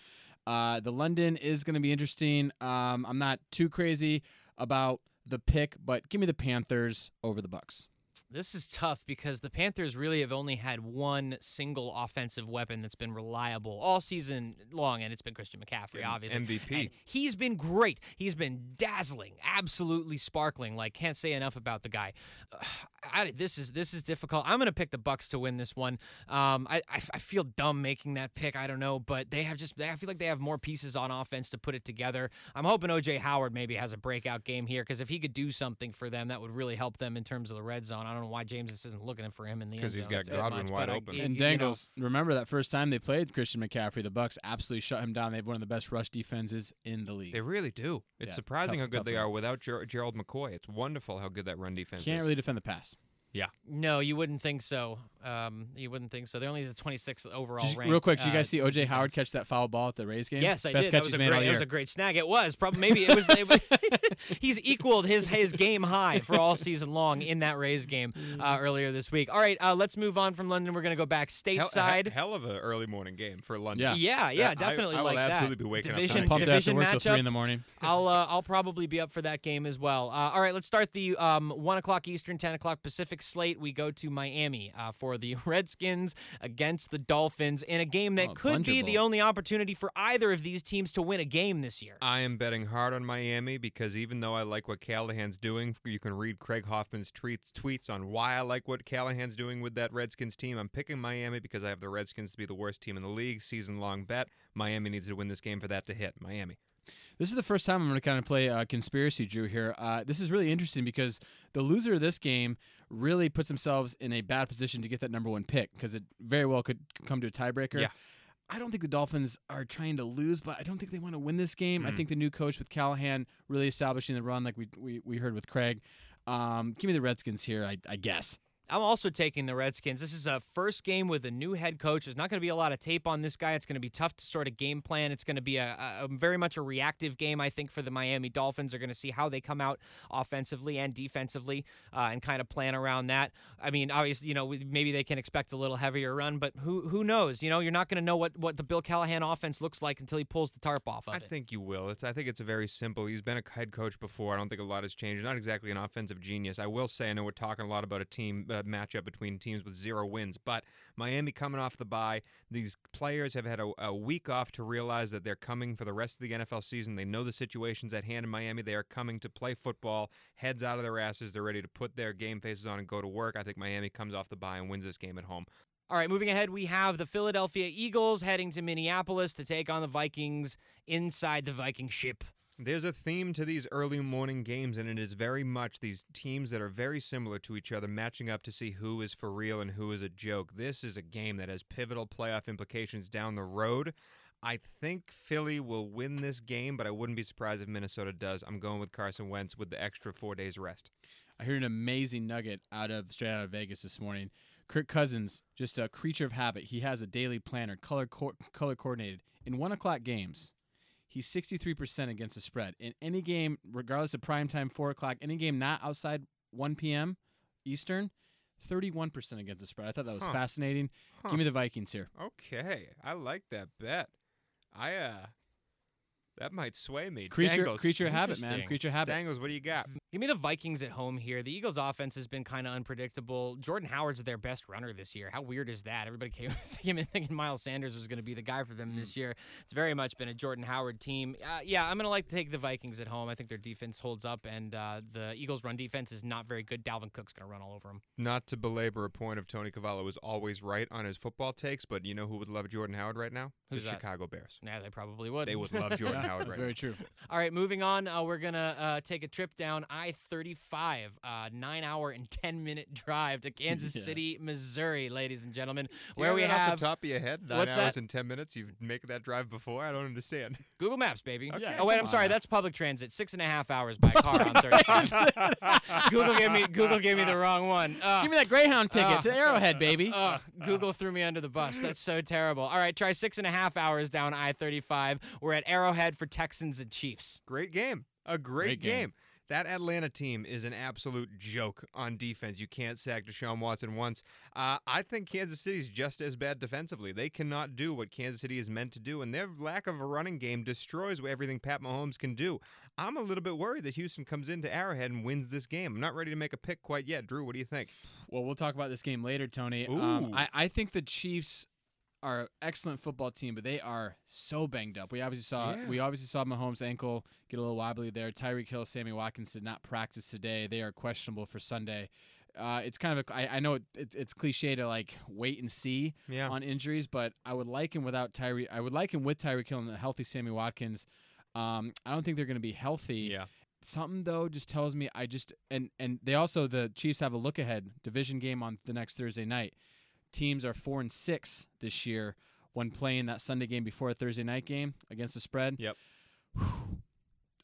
[SPEAKER 5] Uh, the London is going to be interesting. Um, I'm not too crazy about the pick, but give me the Panthers over the Bucs.
[SPEAKER 4] This is tough because the Panthers really have only had one single offensive weapon that's been reliable all season long, and it's been Christian McCaffrey, obviously.
[SPEAKER 2] MVP.
[SPEAKER 4] And he's been great. He's been dazzling, absolutely sparkling. Like can't say enough about the guy. I, this is this is difficult. I'm gonna pick the Bucs to win this one. Um, I, I I feel dumb making that pick. I don't know, but they have just they, I feel like they have more pieces on offense to put it together. I'm hoping OJ Howard maybe has a breakout game here because if he could do something for them, that would really help them in terms of the red zone. I don't know why Jameis isn't looking for him in the end
[SPEAKER 2] 'Cause he's
[SPEAKER 4] zone
[SPEAKER 2] got
[SPEAKER 4] as- as
[SPEAKER 2] Godwin
[SPEAKER 4] much,
[SPEAKER 2] wide
[SPEAKER 4] but I-
[SPEAKER 2] open.
[SPEAKER 4] y-
[SPEAKER 5] And
[SPEAKER 4] you know,
[SPEAKER 5] Dangles, remember that first time they played Christian McCaffrey, the Bucs absolutely shut him down. They have one of the best rush defenses in the league.
[SPEAKER 2] They really do. It's
[SPEAKER 5] Yeah,
[SPEAKER 2] surprising
[SPEAKER 5] tough-
[SPEAKER 2] how good they
[SPEAKER 5] one.
[SPEAKER 2] are without Ger- Gerald McCoy. It's wonderful how good that run defense is
[SPEAKER 5] Can't
[SPEAKER 2] is.
[SPEAKER 5] really defend the pass.
[SPEAKER 4] No, you wouldn't think so. Um, you wouldn't think so. They're only the 26th overall.
[SPEAKER 5] Just
[SPEAKER 4] ranked,
[SPEAKER 5] real quick, did you
[SPEAKER 4] uh,
[SPEAKER 5] guys see OJ Howard catch that foul ball at the Rays game?
[SPEAKER 4] Yes, I
[SPEAKER 5] Best
[SPEAKER 4] did.
[SPEAKER 5] catch
[SPEAKER 4] That was, a great,
[SPEAKER 5] all
[SPEAKER 4] that was a great snag. It was probably maybe it was. It was he's equaled his his game high for all season long in that Rays game uh, earlier this week. All right, uh, let's move on from London. We're gonna go back stateside.
[SPEAKER 2] he- hell of an early morning game for London.
[SPEAKER 5] Yeah.
[SPEAKER 4] yeah, yeah,
[SPEAKER 2] Uh, I-
[SPEAKER 4] definitely
[SPEAKER 2] I will
[SPEAKER 4] like that.
[SPEAKER 2] absolutely be waking up
[SPEAKER 4] division,
[SPEAKER 2] tonight.
[SPEAKER 5] Pumped after work till three
[SPEAKER 4] matchup.
[SPEAKER 5] in the morning.
[SPEAKER 4] I'll uh, I'll probably be up for that game as well. Uh, all right, let's start the um, one o'clock Eastern, ten o'clock Pacific slate. We go to Miami uh, for the Redskins against the Dolphins in a game that
[SPEAKER 5] Oh,
[SPEAKER 4] could be the only opportunity for either of these teams to win a game this year.
[SPEAKER 2] I am betting hard on Miami because even though I like what Callahan's doing, you can read Craig Hoffman's tweets, tweets on why I like what Callahan's doing with that Redskins team. I'm picking Miami because I have the Redskins to be the worst team in the league. Season long bet. Miami needs to win this game for that to hit. Miami.
[SPEAKER 5] This is the first time I'm going to kind of play uh, conspiracy Drue here. Uh, this is really interesting because the loser of this game really puts themselves in a bad position to get that number one pick because it very well could come to a tiebreaker.
[SPEAKER 2] Yeah.
[SPEAKER 5] I don't think the Dolphins are trying to lose, but I don't think they want to win this game. I
[SPEAKER 2] Mm.
[SPEAKER 5] think the new coach with Callahan really establishing the run, like we we, we heard with Craig. Um, give me the Redskins here, I, I guess.
[SPEAKER 4] I'm also taking the Redskins. This is a first game with a new head coach. There's not going to be a lot of tape on this guy. It's going to be tough to sort of game plan. It's going to be a, a, very much a reactive game, I think, for the Miami Dolphins. They're going to see how they come out offensively and defensively uh, and kind of plan around that. I mean, obviously, you know, maybe they can expect a little heavier run, but who who knows? You know, you're not going to know what, what the Bill Callahan offense looks like until he pulls the tarp off of
[SPEAKER 2] I
[SPEAKER 4] it.
[SPEAKER 2] think you will. It's. I think it's a very simple. He's been a head coach before. I don't think a lot has changed. He's not exactly an offensive genius. I will say. I know we're talking a lot about a team uh, matchup between teams with zero wins, but Miami coming off the bye. These players have had a, a week off to realize that they're coming for the rest of the NFL season. They know the situations at hand in Miami. They are coming to play football, heads out of their asses. They're ready to put their game faces on and go to work. I think Miami comes off the bye and wins this game at home.
[SPEAKER 4] All right, moving ahead, we have the Philadelphia Eagles heading to Minneapolis to take on the Vikings inside the Viking ship.
[SPEAKER 2] There's a theme to these early morning games, and it is very much these teams that are very similar to each other matching up to see who is for real and who is a joke. This is a game that has pivotal playoff implications down the road. I think Philly will win this game, but I wouldn't be surprised if Minnesota does. I'm going with Carson Wentz with the extra four days rest.
[SPEAKER 5] I heard an amazing nugget out of straight out of Vegas this morning. Kirk Cousins, just a creature of habit. He has a daily planner, color co- color coordinated. In one o'clock games, he's 63% against the spread. In any game, regardless of prime time, four o'clock, any game not outside 1 p.m. Eastern, 31% against the spread. I thought that was
[SPEAKER 2] Huh.
[SPEAKER 5] fascinating.
[SPEAKER 2] Huh.
[SPEAKER 5] Give me the Vikings here.
[SPEAKER 2] Okay, I like that bet. I uh, that might sway me.
[SPEAKER 5] Creature,
[SPEAKER 2] Dangles.
[SPEAKER 5] creature of habit, man. Creature of habit.
[SPEAKER 2] Dangles, what do you got?
[SPEAKER 4] Give me the Vikings at home here. The Eagles' offense has been kind of unpredictable. Jordan Howard's their best runner this year. How weird is that? Everybody came, came in thinking Miles Sanders was going to be the guy for them this year. It's very much been a Jordan Howard team. Uh, yeah, I'm going to like to take the Vikings at home. I think their defense holds up, and uh, the Eagles' run defense is not very good. Dalvin Cook's going to run all over them.
[SPEAKER 2] Not to belabor a point of Tony Cavallo is always right on his football takes, but you know who would love Jordan Howard right now?
[SPEAKER 4] Who's
[SPEAKER 2] the
[SPEAKER 4] that?
[SPEAKER 2] Chicago Bears.
[SPEAKER 4] Yeah, they probably would.
[SPEAKER 2] They would love Jordan
[SPEAKER 5] Yeah,
[SPEAKER 2] Howard
[SPEAKER 5] that's
[SPEAKER 2] right
[SPEAKER 5] very
[SPEAKER 2] now.
[SPEAKER 5] true.
[SPEAKER 4] All right, moving on. Uh, we're gonna uh, take a trip down I-35, uh, nine-hour and ten-minute drive to Kansas
[SPEAKER 5] Yeah.
[SPEAKER 4] City, Missouri, ladies and gentlemen, where we
[SPEAKER 2] that off
[SPEAKER 4] have
[SPEAKER 2] the top of your head, nine hours
[SPEAKER 4] that?
[SPEAKER 2] and ten minutes. You've make that drive before. I don't understand.
[SPEAKER 4] Google Maps, baby.
[SPEAKER 5] Okay.
[SPEAKER 4] Oh wait, I'm sorry. That's public transit. Six and a half hours by car on 35. Google gave me Google gave me the wrong one. Ugh.
[SPEAKER 5] Give me that Greyhound ticket to Arrowhead, baby.
[SPEAKER 4] Google threw me under the bus. That's so terrible. All right, try six and a half hours down I-35. We're at Arrowhead for Texans and Chiefs.
[SPEAKER 2] Great game. A great,
[SPEAKER 5] Great game.
[SPEAKER 2] game. That Atlanta team is an absolute joke on defense. You can't sack Deshaun Watson once. Uh, I think Kansas City's just as bad defensively. They cannot do what Kansas City is meant to do, and their lack of a running game destroys everything Pat Mahomes can do. I'm a little bit worried that Houston comes into Arrowhead and wins this game. I'm not ready to make a pick quite yet. Drew, what do you think?
[SPEAKER 5] Well, we'll talk about this game later, Tony. Um, I, I think the Chiefs are an excellent football team, but they are so banged up. We obviously saw
[SPEAKER 2] Yeah.
[SPEAKER 5] we obviously saw Mahomes' ankle get a little wobbly there. Tyreek Hill, Sammy Watkins did not practice today. They are questionable for Sunday. Uh, it's kind of a, I, I know it, it's it's cliche to like wait and see
[SPEAKER 2] Yeah.
[SPEAKER 5] on injuries, but I would like him without Tyree. I would like him with Tyreek Hill and a healthy Sammy Watkins. Um, I don't think they're going to be healthy
[SPEAKER 2] Yeah.
[SPEAKER 5] something though just tells me I just and and they also the Chiefs have a look ahead division game on the next Thursday night. Teams are four and six this year when playing that Sunday game before a Thursday night game against the spread.
[SPEAKER 2] Yep.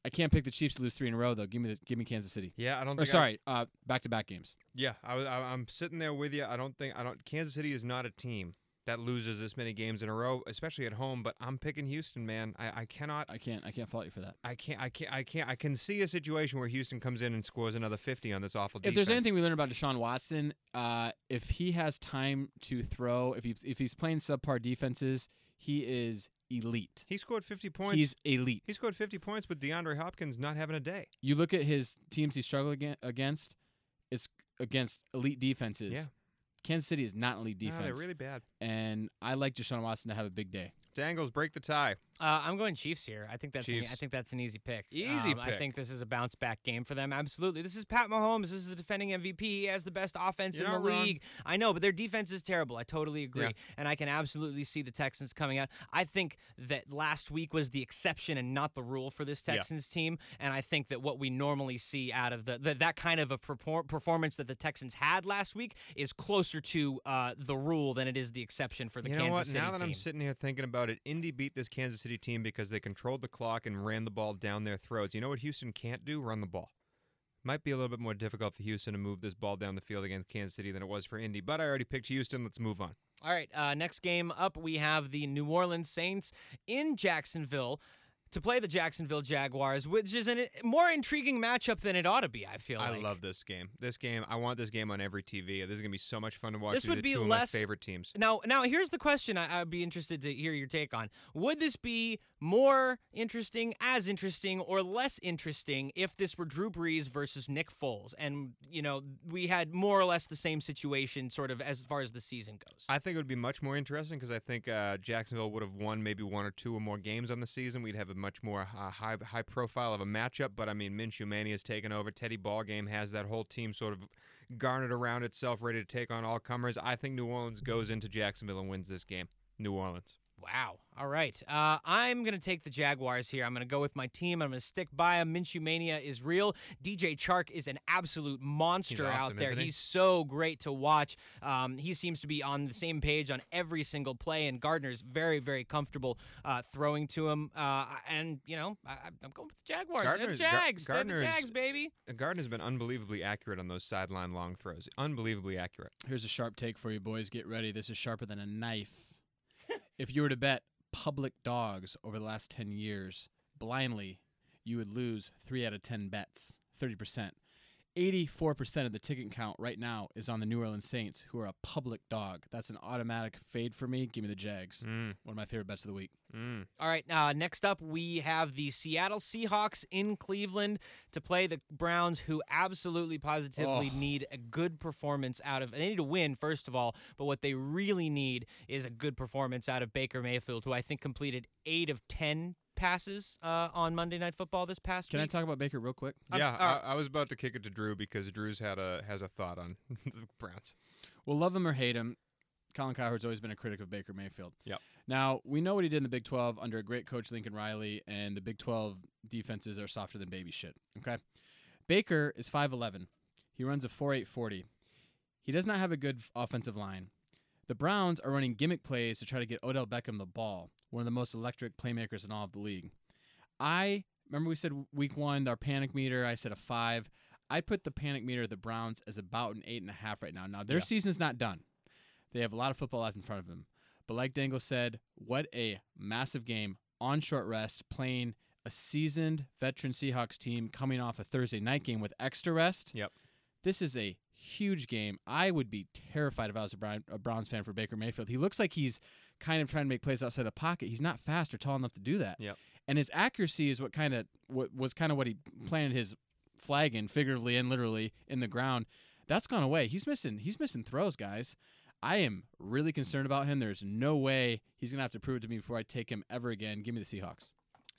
[SPEAKER 5] I can't pick the Chiefs to lose three in a row though. Give me the, give me Kansas City.
[SPEAKER 2] Yeah, I don't
[SPEAKER 5] Or sorry, uh, back to back games.
[SPEAKER 2] Yeah, I, I, I'm sitting there with you. I don't think I don't. Kansas City is not a team that loses this many games in a row, especially at home. But I'm picking Houston, man. I, I cannot.
[SPEAKER 5] I can't I can't fault you for that.
[SPEAKER 2] I can't. I can't. I can't. I can see a situation where Houston comes in and scores another 50 on this awful Defense.
[SPEAKER 5] If there's anything we learned about Deshaun Watson, uh, if he has time to throw, if he if he's playing subpar defenses, he is elite.
[SPEAKER 2] he scored 50 points.
[SPEAKER 5] He's elite.
[SPEAKER 2] he scored 50 points with DeAndre Hopkins not having a day.
[SPEAKER 5] you look at his teams he struggled against, it's against elite defenses.
[SPEAKER 2] Yeah.
[SPEAKER 5] Kansas City is not elite
[SPEAKER 2] No,
[SPEAKER 5] defense.
[SPEAKER 2] they're really bad.
[SPEAKER 5] and I like Deshaun Watson to have a big day.
[SPEAKER 2] Dangles break the tie.
[SPEAKER 4] Uh, I'm going Chiefs here. I think that's an, I think that's an easy pick.
[SPEAKER 2] Easy
[SPEAKER 4] Um, I think this is a bounce back game for them. Absolutely. This is Pat Mahomes. This is the defending MVP. He has the best offense
[SPEAKER 2] You're
[SPEAKER 4] in the
[SPEAKER 2] wrong.
[SPEAKER 4] league. I know, but their defense is terrible. I totally agree,
[SPEAKER 2] Yeah.
[SPEAKER 4] and I can absolutely see the Texans coming out. I think that last week was the exception and not the rule for this
[SPEAKER 2] Yeah.
[SPEAKER 4] Texans team, and I think that what we normally see out of the, the that kind of a perfor- performance that the Texans had last week is closer to uh, the rule than it is the exception for the
[SPEAKER 2] you
[SPEAKER 4] Kansas
[SPEAKER 2] know what?
[SPEAKER 4] City
[SPEAKER 2] now that I'm sitting here thinking about it, Indy beat this Kansas City team because they controlled the clock and ran the ball down their throats. You know what Houston can't do? Run the ball. Might be a little bit more difficult for Houston to move this ball down the field against Kansas City than it was for Indy, but I already picked Houston. Let's move on.
[SPEAKER 4] All right, uh, next game up, we have the New Orleans Saints in Jacksonville to play the Jacksonville Jaguars, which is a more intriguing matchup than it ought to be. I feel
[SPEAKER 2] I
[SPEAKER 4] like.
[SPEAKER 2] love this game. This game, I want this game on every TV. This is gonna be so much fun to watch.
[SPEAKER 4] This
[SPEAKER 2] These
[SPEAKER 4] would be
[SPEAKER 2] two
[SPEAKER 4] less-
[SPEAKER 2] of my favorite teams.
[SPEAKER 4] Now, now here's the question I, I'd be interested to hear your take on. Would this be more interesting, as interesting, or less interesting if this were Drew Brees versus Nick Foles. And, you know, we had more or less the same situation sort of as far as the season goes.
[SPEAKER 2] I think it would be much more interesting because I think uh, Jacksonville would have won maybe one or two or more games on the season. We'd have a much more uh, high high profile of a matchup. But I mean, Minshew Mania has taken over. Teddy Ballgame has that whole team sort of garnered around itself, ready to take on all comers. I think New Orleans goes into Jacksonville and wins this game. New Orleans.
[SPEAKER 4] Wow. All right. Uh, I'm going to take the Jaguars here. I'm going to go with my team. I'm going to stick by them. Minshew Mania is real. DJ Chark is an absolute monster
[SPEAKER 2] awesome,
[SPEAKER 4] out there.
[SPEAKER 2] isn't he?
[SPEAKER 4] He's so great to watch. Um, he seems to be on the same page on every single play, and Gardner's very, very comfortable uh, throwing to him. Uh, and, you know, I, I'm going with the Jaguars. They're the
[SPEAKER 2] Gardner's- Gar-
[SPEAKER 4] Jags. The Jags, baby.
[SPEAKER 2] Gardner's been unbelievably accurate on those sideline long throws. Unbelievably accurate.
[SPEAKER 5] Here's a sharp take for you boys. Get ready. This is sharper than a knife. If you were to bet public dogs over the last 10 years blindly, you would lose 3 out of 10 bets, 30%. 84% of the ticket count right now is on the New Orleans Saints, who are a public dog. That's an automatic fade for me. Give me the Jags.
[SPEAKER 2] Mm,
[SPEAKER 5] One of my favorite bets of the week.
[SPEAKER 2] mm.
[SPEAKER 4] All right, uh, next up we have the Seattle Seahawks in Cleveland to play the Browns, who absolutely positively
[SPEAKER 5] Oh.
[SPEAKER 4] need a good performance out of. They need to win first of all, but what they really need is a good performance out of Baker Mayfield, who I think completed eight of ten passes uh, on Monday Night Football this past year
[SPEAKER 5] Can I talk about Baker real quick?
[SPEAKER 4] I'm
[SPEAKER 2] Yeah,
[SPEAKER 4] s- uh,
[SPEAKER 2] I, I was about to kick it to Drew because Drew's had a has a thought on the Browns.
[SPEAKER 5] Well, love him or hate him, Colin Cowherd's always been a critic of Baker Mayfield.
[SPEAKER 2] Yep.
[SPEAKER 5] Now, we know what he did in the Big 12 under a great coach, Lincoln Riley, and the Big 12 defenses are softer than baby shit. Okay. Baker is 5'11. He runs a 4'8 40. He does not have a good offensive line. The Browns are running gimmick plays to try to get Odell Beckham the ball, one of the most electric playmakers in all of the league. I remember we said week one, our panic meter, I said a five. I put the panic meter of the Browns as about an eight and a half right now. Now, their
[SPEAKER 2] Yeah.
[SPEAKER 5] season's not done. They have a lot of football left in front of them. But like Dangle said, what a massive game on short rest, playing a seasoned veteran Seahawks team coming off a Thursday night game with extra rest.
[SPEAKER 2] Yep.
[SPEAKER 5] This is a huge game. I would be terrified if I was a, Brown, a Browns fan for Baker Mayfield. He looks like he's kind of trying to make plays outside the pocket. He's not fast or tall enough to do that.
[SPEAKER 2] Yep.
[SPEAKER 5] And his accuracy is what kind of what was kind of what he planted his flag in, figuratively and literally, in the ground. That's gone away. He's missing. He's missing throws, guys. I am really concerned about him. There's no way he's gonna have to prove it to me before I take him ever again. Give me the Seahawks.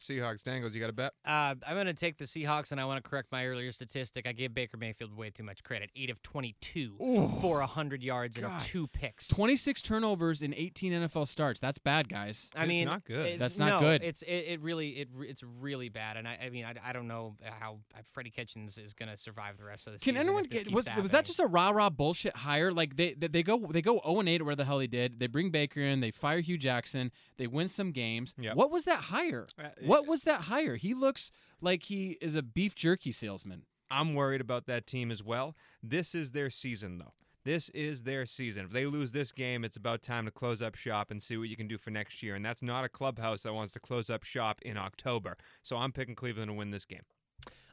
[SPEAKER 2] Seahawks, Dangles, you got a bet?
[SPEAKER 4] Uh, I'm going to take the Seahawks, and I want to correct my earlier statistic. I gave Baker Mayfield way too much credit. Eight of 22 for 100 yards and two picks.
[SPEAKER 5] 26 turnovers in 18 NFL starts. That's bad, guys.
[SPEAKER 4] I
[SPEAKER 2] It's
[SPEAKER 4] mean,
[SPEAKER 2] not good.
[SPEAKER 4] it's-
[SPEAKER 5] That's not
[SPEAKER 4] no,
[SPEAKER 5] good.
[SPEAKER 4] It's it, it really it it's really bad, and I, I mean I, I don't know how Freddie Kitchens is going to survive the rest of the
[SPEAKER 5] Can
[SPEAKER 4] season.
[SPEAKER 5] anyone get
[SPEAKER 4] keeps
[SPEAKER 5] was was that just a rah rah bullshit hire? Like they they, they go they go 0 and 8 where the hell they did. They bring Baker in, they fire Hue Jackson, they win some games.
[SPEAKER 2] Yep.
[SPEAKER 5] What was that hire?
[SPEAKER 2] Uh,
[SPEAKER 5] What was that hire? He looks like he is a beef jerky salesman.
[SPEAKER 2] I'm worried about that team as well. This is their season, though. This is their season. If they lose this game, it's about time to close up shop and see what you can do for next year. And that's not a clubhouse that wants to close up shop in October. So I'm picking Cleveland to win this game.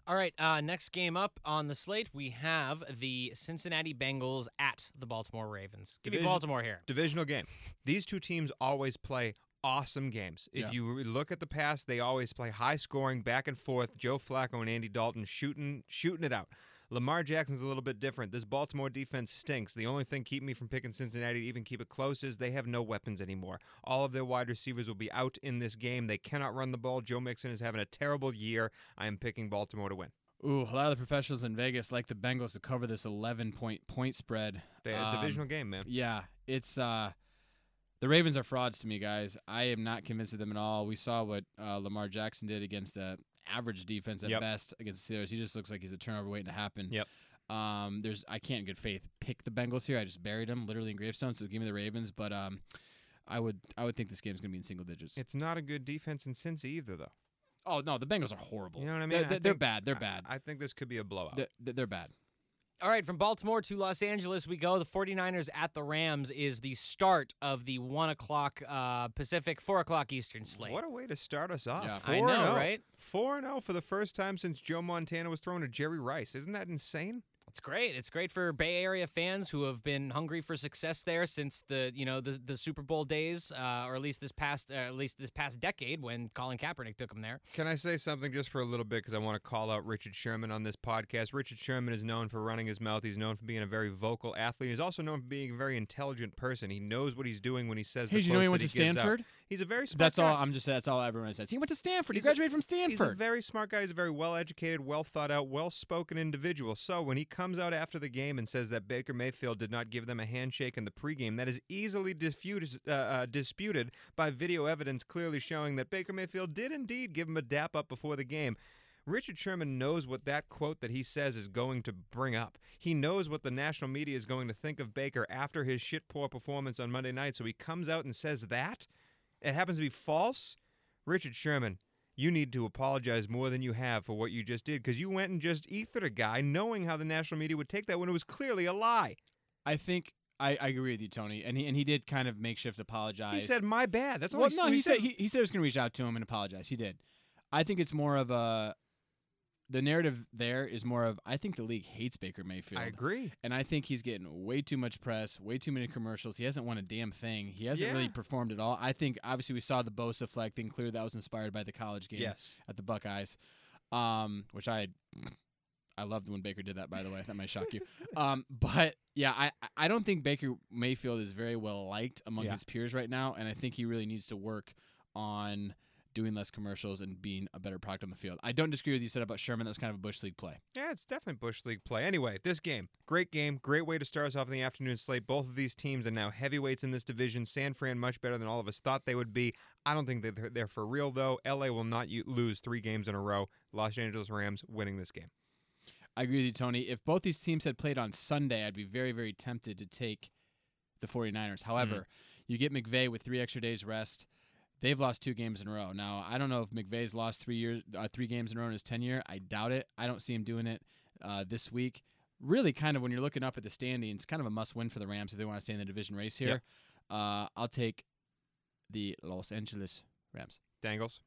[SPEAKER 4] All right, uh, next game up on the slate, we have the Cincinnati Bengals at the Baltimore Ravens. Give me Baltimore here.
[SPEAKER 2] Divisional game. These two teams always play awesome games. If
[SPEAKER 5] Yeah.
[SPEAKER 2] you look at the past, they always play high scoring, back and forth. Joe Flacco and Andy Dalton shooting shooting it out. Lamar Jackson's a little bit different. This Baltimore defense stinks. The only thing keeping me from picking Cincinnati to even keep it close is they have no weapons anymore. All of their wide receivers will be out in this game. They cannot run the ball. Joe Mixon is having a terrible year. I am picking Baltimore to win.
[SPEAKER 5] Ooh, a lot of the professionals in Vegas like the Bengals to cover this 11 point point spread.
[SPEAKER 2] They a
[SPEAKER 5] Um,
[SPEAKER 2] divisional game, man.
[SPEAKER 5] Yeah, it's uh the Ravens are frauds to me, guys. I am not convinced of them at all. We saw what uh, Lamar Jackson did against a average defense at
[SPEAKER 2] Yep.
[SPEAKER 5] best against the Steelers. He just looks like he's a turnover waiting to happen.
[SPEAKER 2] Yep.
[SPEAKER 5] Um, there's I can't in good faith pick the Bengals here. I just buried them literally in gravestone. So give me the Ravens, but um, I would I would think this game's gonna be in single digits.
[SPEAKER 2] It's not a good defense in Cincy either, though.
[SPEAKER 5] oh no, the Bengals are horrible.
[SPEAKER 2] You know what I mean?
[SPEAKER 5] They're, they're, they're
[SPEAKER 2] think-
[SPEAKER 5] bad. They're
[SPEAKER 2] I-
[SPEAKER 5] bad.
[SPEAKER 2] I, think this could be a blowout.
[SPEAKER 5] they're, they're bad.
[SPEAKER 4] All right, from Baltimore to Los Angeles we go. The 49ers at the Rams is the start of the 1 o'clock uh, Pacific, 4 o'clock Eastern slate.
[SPEAKER 2] What a way to start us off.
[SPEAKER 5] Yeah.
[SPEAKER 4] I
[SPEAKER 2] 4
[SPEAKER 4] know,
[SPEAKER 2] and oh.
[SPEAKER 4] right?
[SPEAKER 2] 4 and 0 for the first time since Joe Montana was thrown to Jerry Rice. Isn't that insane?
[SPEAKER 4] I'll It's great. It's great for Bay Area fans who have been hungry for success there since the you know the, the Super Bowl days, uh, or at least this past uh, at least this past decade when Colin Kaepernick took them there.
[SPEAKER 2] Can I say something just for a little bit because I want to call out Richard Sherman on this podcast. Richard Sherman is known for running his mouth. He's known for being a very vocal athlete. He's also known for being a very intelligent person. He knows what he's doing when he says
[SPEAKER 5] Hey,
[SPEAKER 2] the
[SPEAKER 5] did you know he
[SPEAKER 2] quotes
[SPEAKER 5] went
[SPEAKER 2] that
[SPEAKER 5] to
[SPEAKER 2] gives out. He's a very smart
[SPEAKER 5] That's
[SPEAKER 2] guy.
[SPEAKER 5] all. I'm just. That's all everyone says. He went to Stanford. He
[SPEAKER 2] He's a-
[SPEAKER 5] graduated from Stanford.
[SPEAKER 2] He's a very smart guy. He's a very well educated, well thought out, well spoken individual. So when he comes out after the game and says that Baker Mayfield did not give them a handshake in the pregame, that is easily disputed, uh, uh, disputed by video evidence clearly showing that Baker Mayfield did indeed give him a dap up before the game. Richard Sherman knows what that quote that he says is going to bring up. He knows what the national media is going to think of Baker after his shit poor performance on Monday night. So he comes out and says that. It happens to be false. Richard Sherman, you need to apologize more than you have for what you just did because you went and just ethered a guy knowing how the national media would take that when it was clearly a lie.
[SPEAKER 5] I think I, I agree with you, Tony. And he and he did kind of makeshift apologize.
[SPEAKER 2] He said, "My bad." That's all
[SPEAKER 5] well,
[SPEAKER 2] he,
[SPEAKER 5] no,
[SPEAKER 2] he,
[SPEAKER 5] he said he, he said he was going to reach out to him and apologize. He did. I think it's more of a. The narrative there is more of I think the league hates Baker Mayfield.
[SPEAKER 2] I agree.
[SPEAKER 5] And I think he's getting way too much press, way too many commercials. He hasn't won a damn thing. He hasn't really performed at all. I think obviously we saw the Bosa flag thing. Clearly that was inspired by the college game
[SPEAKER 2] Yes.
[SPEAKER 5] at the Buckeyes, um, which I I loved when Baker did that. By the way, that might shock you. Um, but yeah, I I don't think Baker Mayfield is very well liked among
[SPEAKER 2] Yeah.
[SPEAKER 5] his peers right now, and I think he really needs to work on doing less commercials and being a better product on the field. I don't disagree with you said about Sherman. That was kind of a bush league play.
[SPEAKER 2] Yeah, it's definitely Bush League play. Anyway, this game, great game, great way to start us off in the afternoon slate. Both of these teams are now heavyweights in this division. San Fran much better than all of us thought they would be. I don't think they're, they're for real though. LA will not lose three games in a row. Los Angeles Rams winning this game.
[SPEAKER 5] I agree with you, Tony. If both these teams had played on Sunday, I'd be very, very tempted to take the 49ers. However, mm-hmm. you get McVay with three extra days rest. They've lost two games in a row. Now, I don't know if McVay's lost three years, uh, three games in a row in his tenure. I doubt it. I don't see him doing it uh, this week. Really, kind of when you're looking up at the standings, kind of a must-win for the Rams if they want to stay in the division race here. Uh, I'll take the Los Angeles Rams.
[SPEAKER 2] Dangles.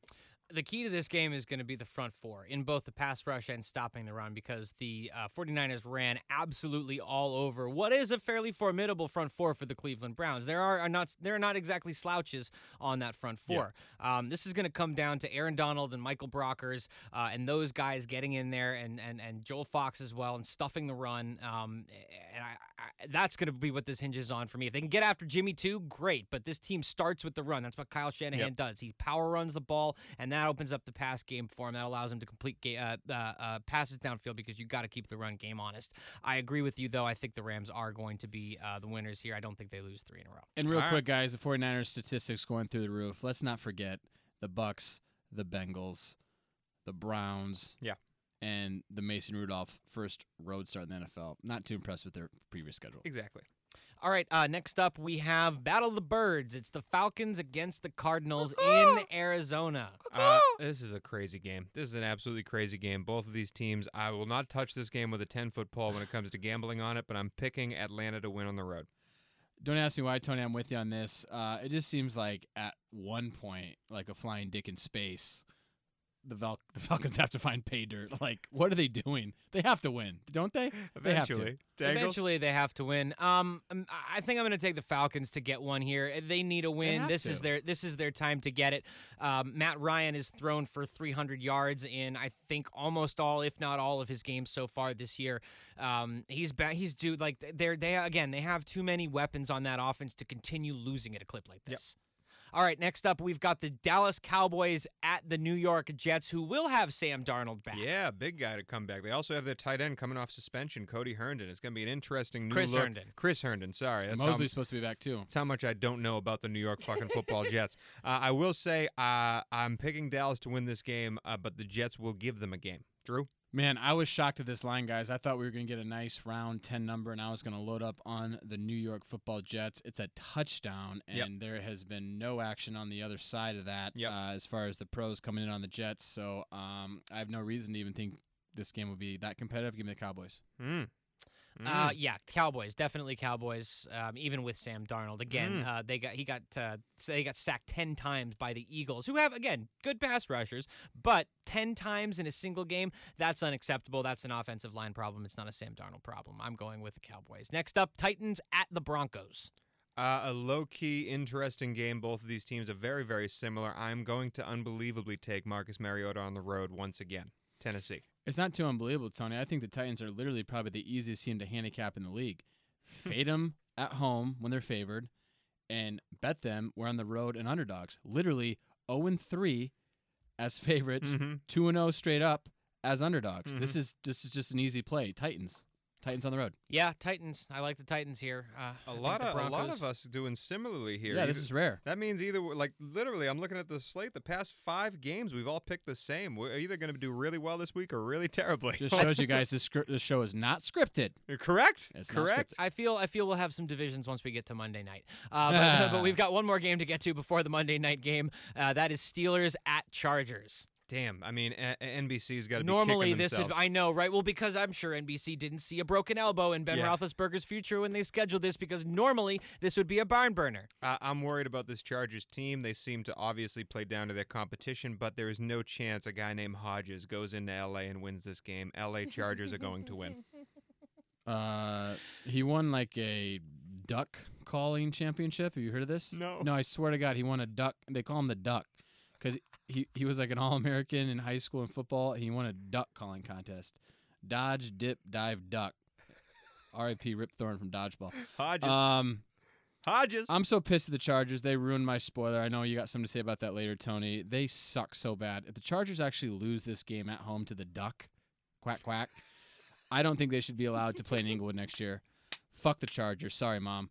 [SPEAKER 4] The key to this game is going to be the front four in both the pass rush and stopping the run because the uh, 49ers ran absolutely all over what is a fairly formidable front four for the Cleveland Browns. There are, are not there are not exactly slouches on that front four. Um, this is going to come down to Aaron Donald and Michael Brockers uh, and those guys getting in there and, and, and Joel Fox as well and stuffing the run. Um, and I, I, that's going to be what this hinges on for me. If they can get after Jimmy too, great. But this team starts with the run. That's what Kyle Shanahan
[SPEAKER 2] Yep.
[SPEAKER 4] does. He power runs the ball, and that opens up the pass game for him. That allows him to complete ga- uh, uh, uh, passes downfield because you got to keep the run game honest. I agree with you though. I think the Rams are going to be uh, the winners here. I don't think they lose three in a row.
[SPEAKER 5] And real
[SPEAKER 2] All right.
[SPEAKER 5] quick, guys, the 49ers statistics going through the roof. Let's not forget the Bucs, the Bengals, the Browns,
[SPEAKER 2] Yeah.
[SPEAKER 5] and the Mason Rudolph first road start in the NFL. Not too impressed with their previous schedule.
[SPEAKER 2] Exactly.
[SPEAKER 4] All right. Uh, next up, we have Battle of the Birds. It's the Falcons against the Cardinals in Arizona.
[SPEAKER 2] Uh, this is a crazy game. This is an absolutely crazy game. Both of these teams, I will not touch this game with a 10 foot pole when it comes to gambling on it, but I'm picking Atlanta to win on the road.
[SPEAKER 5] Don't ask me why, Tony. I'm with you on this. Uh, it just seems like at one point, like a flying dick in space, the, Val- the Falcons have to find pay dirt. Like, what are they doing? They have to win, don't they? They have to.
[SPEAKER 2] Eventually.
[SPEAKER 4] Eventually, they have to win. Um, um, I I think I'm going to take the Falcons to get one here. They need a win.
[SPEAKER 5] have
[SPEAKER 4] This is their this is their time to get it. Um, Matt Ryan is thrown for 300 yards in I think almost all, if not all, of his games so far this year. Um, he's ba- he's due like they're they again they have too many weapons on that offense to continue losing at a clip like this. All right, next up we've got the Dallas Cowboys at the New York Jets, who will have Sam Darnold back.
[SPEAKER 2] Yeah, big guy to come back. They also have their tight end coming off suspension, Cody Herndon. It's going to be an interesting new
[SPEAKER 4] Chris
[SPEAKER 2] look.
[SPEAKER 4] Herndon.
[SPEAKER 2] Chris Herndon, sorry. That's how,
[SPEAKER 5] Mosley's supposed to be back too.
[SPEAKER 2] that's how much I don't know about the New York fucking football Jets. Uh, I will say uh, I'm picking Dallas to win this game, uh, but the Jets will give them a game. Drew?
[SPEAKER 5] Man, I was shocked at this line, guys. I thought we were going to get a nice round 10 number, and I was going to load up on the New York football Jets. It's a touchdown, and
[SPEAKER 2] Yep.
[SPEAKER 5] there has been no action on the other side of that
[SPEAKER 2] Yep.
[SPEAKER 5] uh, as far as the pros coming in on the Jets. So um, I have no reason to even think this game will be that competitive. Give me the Cowboys.
[SPEAKER 2] Mm.
[SPEAKER 4] Uh,
[SPEAKER 2] Mm.
[SPEAKER 4] yeah, Cowboys definitely Cowboys. Um, even with Sam Darnold, again,
[SPEAKER 2] Mm.
[SPEAKER 4] uh, they got he got uh, they got sacked ten times by the Eagles, who have again good pass rushers, but ten times in a single game that's unacceptable. That's an offensive line problem. It's not a Sam Darnold problem. I'm going with the Cowboys. Next up, Titans at the Broncos.
[SPEAKER 2] Uh, a low key, interesting game. Both of these teams are very, very similar. I'm going to unbelievably take Marcus Mariota on the road once again. Tennessee.
[SPEAKER 5] It's not too unbelievable, Tony. I think the Titans are literally probably the easiest team to handicap in the league. Fade them at home when they're favored, and bet them we're on the road and underdogs. Literally 0 and 3 as favorites,
[SPEAKER 2] Mm-hmm.
[SPEAKER 5] 2 and 0 straight up as underdogs. This is this is just an easy play. Titans, Titans on the road.
[SPEAKER 4] Yeah, Titans. I like the Titans here. Uh,
[SPEAKER 2] A
[SPEAKER 4] I
[SPEAKER 2] lot
[SPEAKER 4] the
[SPEAKER 2] of a lot of us doing similarly here.
[SPEAKER 5] Yeah, this is rare.
[SPEAKER 2] That means either like literally, I'm looking at the slate. The past five games, we've all picked the same. We're either going to do really well this week or really terribly.
[SPEAKER 5] Just shows you guys this scr- this show is not scripted.
[SPEAKER 2] Correct.
[SPEAKER 5] It's not
[SPEAKER 2] Correct.
[SPEAKER 4] I feel I feel we'll have some divisions once we get to Monday night. Uh, but, but we've got one more game to get to before the Monday night game. Uh, that is Steelers at Chargers.
[SPEAKER 2] Damn. I mean, a- a- NBC's got to be
[SPEAKER 4] Normally
[SPEAKER 2] kicking
[SPEAKER 4] this would. I know right well because I'm sure NBC didn't see a broken elbow in Ben
[SPEAKER 2] Yeah.
[SPEAKER 4] Roethlisberger's future when they scheduled this because normally this would be a barn burner.
[SPEAKER 2] I- I'm worried about this Chargers team. They seem to obviously play down to their competition, but there is no chance a guy named Hodges goes into LA and wins this game. LA Chargers are going to win.
[SPEAKER 5] Uh, he won like a duck calling championship. Have you heard of this?
[SPEAKER 2] No.
[SPEAKER 5] No, I swear to God, he won a duck. They call him the duck because he, he was like an All American in high school in football. And he won a duck calling contest. Dodge, dip, dive, duck. R.I.P. Rip Torn from Dodgeball.
[SPEAKER 2] Hodges.
[SPEAKER 5] Um,
[SPEAKER 2] Hodges.
[SPEAKER 5] I'm so pissed at the Chargers. They ruined my spoiler. I know you got something to say about that later, Tony. They suck so bad. If the Chargers actually lose this game at home to the Duck, quack quack, I don't think they should be allowed to play in Inglewood next year. Fuck the Chargers. Sorry, mom.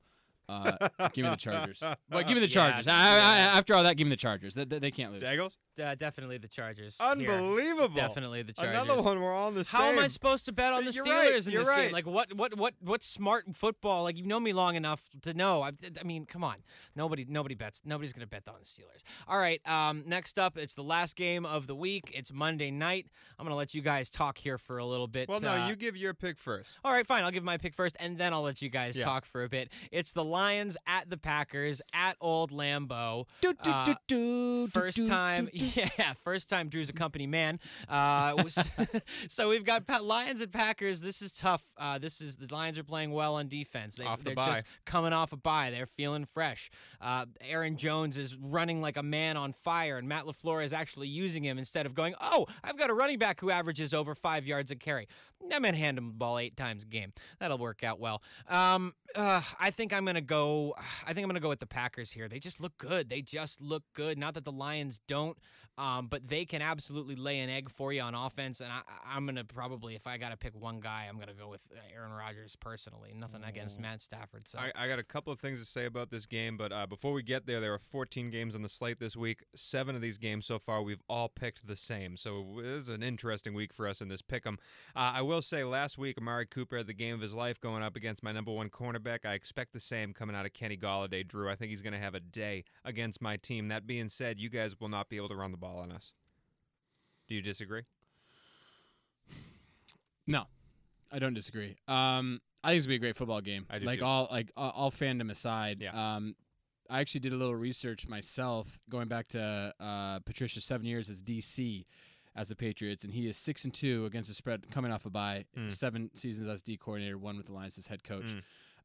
[SPEAKER 5] Uh, give me the Chargers. But give me the
[SPEAKER 4] Yeah,
[SPEAKER 5] Chargers. I, I, I, after all that, give me the Chargers. They, they, they can't lose.
[SPEAKER 2] Dangles.
[SPEAKER 4] Uh, definitely the Chargers. here.
[SPEAKER 2] Unbelievable.
[SPEAKER 4] Definitely the Chargers.
[SPEAKER 2] Another one we're on the
[SPEAKER 4] How
[SPEAKER 2] same.
[SPEAKER 4] am I supposed to bet on the
[SPEAKER 2] You're
[SPEAKER 4] Steelers
[SPEAKER 2] right,
[SPEAKER 4] in
[SPEAKER 2] you're
[SPEAKER 4] this
[SPEAKER 2] right.
[SPEAKER 4] game? Like what what what what smart football? Like you know me long enough to know. I, I mean, come on. Nobody nobody bets. Nobody's going to bet on the Steelers. All right, um next up it's the last game of the week. It's Monday night. I'm going to let you guys talk here for a little bit.
[SPEAKER 2] Well, no,
[SPEAKER 4] uh,
[SPEAKER 2] you give your pick first.
[SPEAKER 4] all right, fine. I'll give my pick first, and then I'll let you guys
[SPEAKER 2] Yeah.
[SPEAKER 4] talk for a bit. It's the Lions at the Packers at Old Lambeau.
[SPEAKER 5] Do, do,
[SPEAKER 4] Uh,
[SPEAKER 5] do, do, do,
[SPEAKER 4] First
[SPEAKER 5] do,
[SPEAKER 4] time,
[SPEAKER 5] do, do.
[SPEAKER 4] yeah, first time Drew's a company man. Uh, so we've got Lions and Packers. This is tough. Uh, this is the Lions are playing well on defense. They,
[SPEAKER 2] Off the
[SPEAKER 4] they're
[SPEAKER 2] bye.
[SPEAKER 4] just coming off a bye. They're feeling fresh. Uh, Aaron Jones is running like a man on fire, and Matt Lafleur is actually using him instead of going, "Oh, I've got a running back who averages over five yards a carry." I'm gonna hand him the ball eight times a game. That'll work out well. Um, uh, I think I'm gonna go. I think I'm gonna go with the Packers here. They just look good. They just look good. Not that the Lions don't, um, but they can absolutely lay an egg for you on offense. And I, I'm gonna probably, if I gotta pick one guy, I'm gonna go with uh, Aaron Rodgers personally. Nothing against Matt Stafford. So
[SPEAKER 2] I, I got a couple of things to say about this game, but uh, before we get there, there are 14 games on the slate this week. Seven of these games so far, we've all picked the same. So this is an interesting week for us in this pick 'em. Uh, I will say, last week, Amari Cooper had the game of his life going up against my number one cornerback. I expect the same coming out of Kenny Golladay. Drew, I think he's going to have a day against my team. That being said, you guys will not be able to run the ball on us. Do you disagree?
[SPEAKER 5] No, I don't disagree. Um, I think it's gonna be a great football game.
[SPEAKER 2] I do
[SPEAKER 5] like
[SPEAKER 2] too.
[SPEAKER 5] all like all, all fandom aside.
[SPEAKER 2] Yeah.
[SPEAKER 5] Um, I actually did a little research myself, going back to uh, Patricia's seven years as DC as the Patriots, and he is six and two against the spread coming off a bye.
[SPEAKER 2] Mm.
[SPEAKER 5] Seven seasons as D coordinator, one with the Lions as head coach.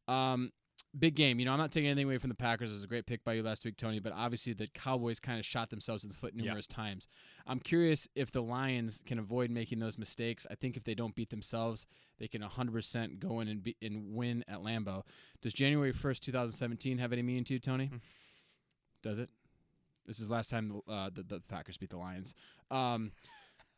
[SPEAKER 2] Mm.
[SPEAKER 5] Um, big game. You know, I'm not taking anything away from the Packers. It was a great pick by you last week, Tony. But obviously, the Cowboys kind of shot themselves in the foot numerous times. I'm curious if the Lions can avoid making those mistakes. I think if they don't beat themselves, they can 100% go in and, be, and win at Lambeau. Does January 1st, 2017 have any meaning to you, Tony? Does it? This is the last time uh, the, the Packers beat the Lions. Um,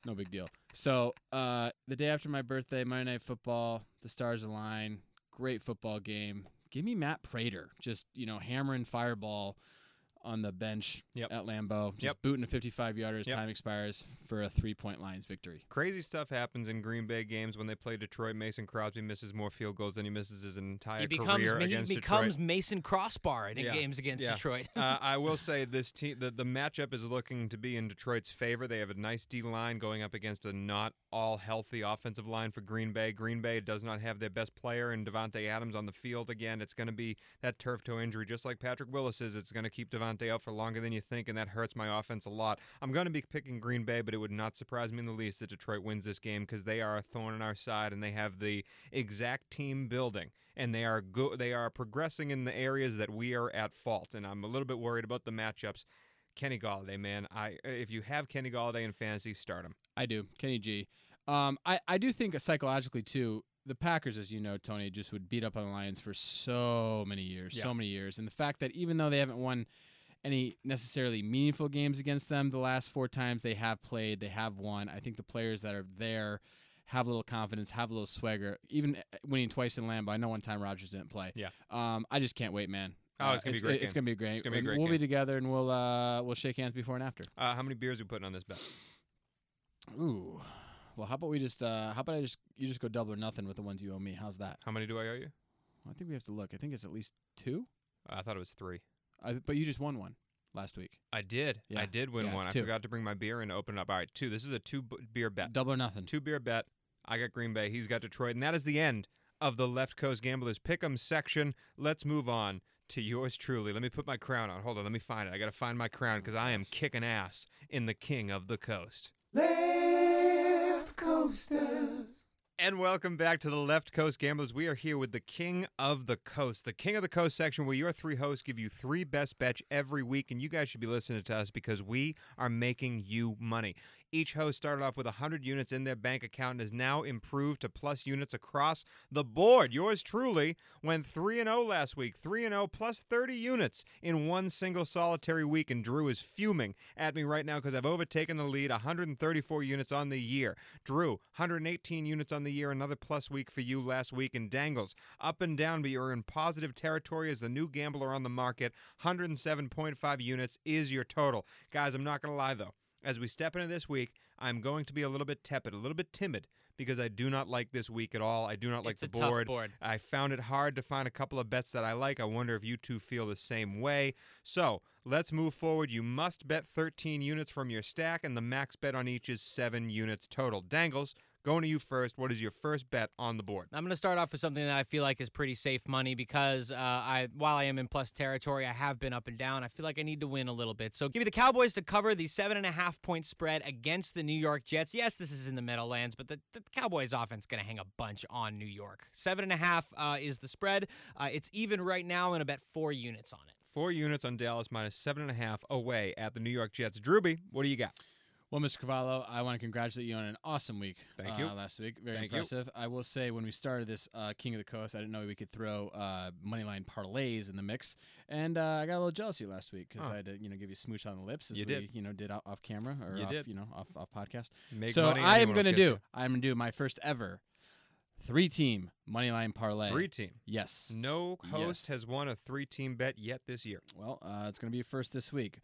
[SPEAKER 5] no big deal. So uh, the day after my birthday, Monday Night Football, the stars align. Great football game. Give me Matt Prater, just you know, hammering fireball on the bench
[SPEAKER 2] Yep.
[SPEAKER 5] at Lambeau, just
[SPEAKER 2] Yep.
[SPEAKER 5] booting a 55 yarder as
[SPEAKER 2] Yep.
[SPEAKER 5] time expires for a three point Lions victory.
[SPEAKER 2] Crazy stuff happens in Green Bay games when they play Detroit. Mason Crosby misses more field goals than he misses his entire
[SPEAKER 4] He becomes
[SPEAKER 2] career
[SPEAKER 4] he
[SPEAKER 2] against
[SPEAKER 4] becomes
[SPEAKER 2] Detroit.
[SPEAKER 4] Mason Crossbar in
[SPEAKER 2] Yeah,
[SPEAKER 4] games against
[SPEAKER 2] yeah.
[SPEAKER 4] Detroit.
[SPEAKER 2] uh, I will say this team, the, the matchup is looking to be in Detroit's favor. They have a nice D line going up against a not all healthy offensive line for Green Bay. Green Bay does not have their best player in Davante Adams on the field again. It's going to be that turf toe injury, just like Patrick Willis is. It's going to keep Davante out for longer than you think, and that hurts my offense a lot. I'm going to be picking Green Bay, but it would not surprise me in the least that Detroit wins this game because they are a thorn in our side and they have the exact team building and they are go- they are progressing in the areas that we are at fault. And I'm a little bit worried about the matchups. Kenny Golladay, man, I if you have Kenny Golladay in fantasy, start him.
[SPEAKER 5] I do. Kenny G. Um, I, I do think psychologically too. The Packers, as you know, Tony, just would beat up on the Lions for so many years,
[SPEAKER 2] Yeah.
[SPEAKER 5] so many years, and the fact that even though they haven't won any necessarily meaningful games against them, the last four times they have played, they have won. I think the players that are there have a little confidence, have a little swagger. Even uh, winning twice in Lambeau, I know one time Rodgers didn't play.
[SPEAKER 2] Yeah.
[SPEAKER 5] Um, I just can't wait, man.
[SPEAKER 2] Oh, it's gonna be a great
[SPEAKER 5] It's
[SPEAKER 2] game.
[SPEAKER 5] gonna be great.
[SPEAKER 2] It's gonna be great
[SPEAKER 5] We'll be together and we'll uh we'll shake hands before and after.
[SPEAKER 2] Uh, how many beers are we putting on this bet?
[SPEAKER 5] Ooh. Well, how about we just uh how about I just you just go double or nothing with the ones you owe me? How's that?
[SPEAKER 2] How many do I owe you?
[SPEAKER 5] I think we have to look. I think it's at least two.
[SPEAKER 2] I thought it was three.
[SPEAKER 5] I, but you just won one last week.
[SPEAKER 2] I did. I did win
[SPEAKER 5] Yeah,
[SPEAKER 2] one. I
[SPEAKER 5] two.
[SPEAKER 2] forgot to bring my beer and open it up. All right, two. This is a two beer bet.
[SPEAKER 5] Double or nothing.
[SPEAKER 2] Two beer bet. I got Green Bay. He's got Detroit, and that is the end of the Left Coast Gamblers Pick'em section. Let's move on to yours truly. Let me put my crown on. Hold on, let me find it. I got to find my crown because I am kicking ass in the King of the Coast. And welcome back to the Left Coast Gamblers. We are here with the King of the Coast, the King of the Coast section, where your three hosts give you three best bets every week, and you guys should be listening to us because we are making you money. Each host started off with 100 units in their bank account and has now improved to plus units across the board. Yours truly went 3 and 0 last week, 3 and 0 plus 30 units in one single solitary week, and Drew is fuming at me right now because I've overtaken the lead, 134 units on the year. Drew, 118 units on the year, another plus week for you last week, and Dangles up and down, but you're in positive territory as the new gambler on the market. 107.5 units is your total. Guys, I'm not going to lie though. As we step into this week, I'm going to be a little bit tepid, a little bit timid, because I do not like this week at all. I do not like
[SPEAKER 4] It's
[SPEAKER 2] the board.
[SPEAKER 4] board.
[SPEAKER 2] I found it hard to find a couple of bets that I like. I wonder if you two feel the same way. So let's move forward. You must bet 13 units from your stack, and the max bet on each is 7 units total. Dangles, going to you first. What is your first bet on the board?
[SPEAKER 4] I'm going to start off with something that I feel like is pretty safe money because uh, I, while I am in plus territory, I have been up and down. I feel like I need to win a little bit. So give me the Cowboys to cover the seven and a half point spread against the New York Jets. Yes, this is in the Meadowlands, but the, the Cowboys offense going to hang a bunch on New York. Seven and a half uh, is the spread. Uh, it's even right now. and I'm going to bet four units on it.
[SPEAKER 2] Four units on Dallas minus seven and a half away at the New York Jets. Drewby, what do you got?
[SPEAKER 5] Well, Mr. Cavallo, I want to congratulate you on an awesome week.
[SPEAKER 2] Thank
[SPEAKER 5] uh,
[SPEAKER 2] you.
[SPEAKER 5] Last week, very
[SPEAKER 2] Thank you.
[SPEAKER 5] impressive. I will say, when we started this uh, King of the Coast, I didn't know we could throw uh, moneyline parlays in the mix, and uh, I got a little jealous of you last week because
[SPEAKER 2] Oh.
[SPEAKER 5] I had to, you know, give you a smooch on the lips as
[SPEAKER 2] You
[SPEAKER 5] we,
[SPEAKER 2] did.
[SPEAKER 5] you know, did off, off camera or
[SPEAKER 2] You
[SPEAKER 5] off,
[SPEAKER 2] did.
[SPEAKER 5] you know, off off podcast.
[SPEAKER 2] Make
[SPEAKER 5] so. I am gonna do.
[SPEAKER 2] you.
[SPEAKER 5] I'm gonna do my first ever three team moneyline parlay.
[SPEAKER 2] Three team.
[SPEAKER 5] Yes.
[SPEAKER 2] No host
[SPEAKER 5] Yes.
[SPEAKER 2] has won a three team bet yet this year.
[SPEAKER 5] Well, uh, it's going to be first this week.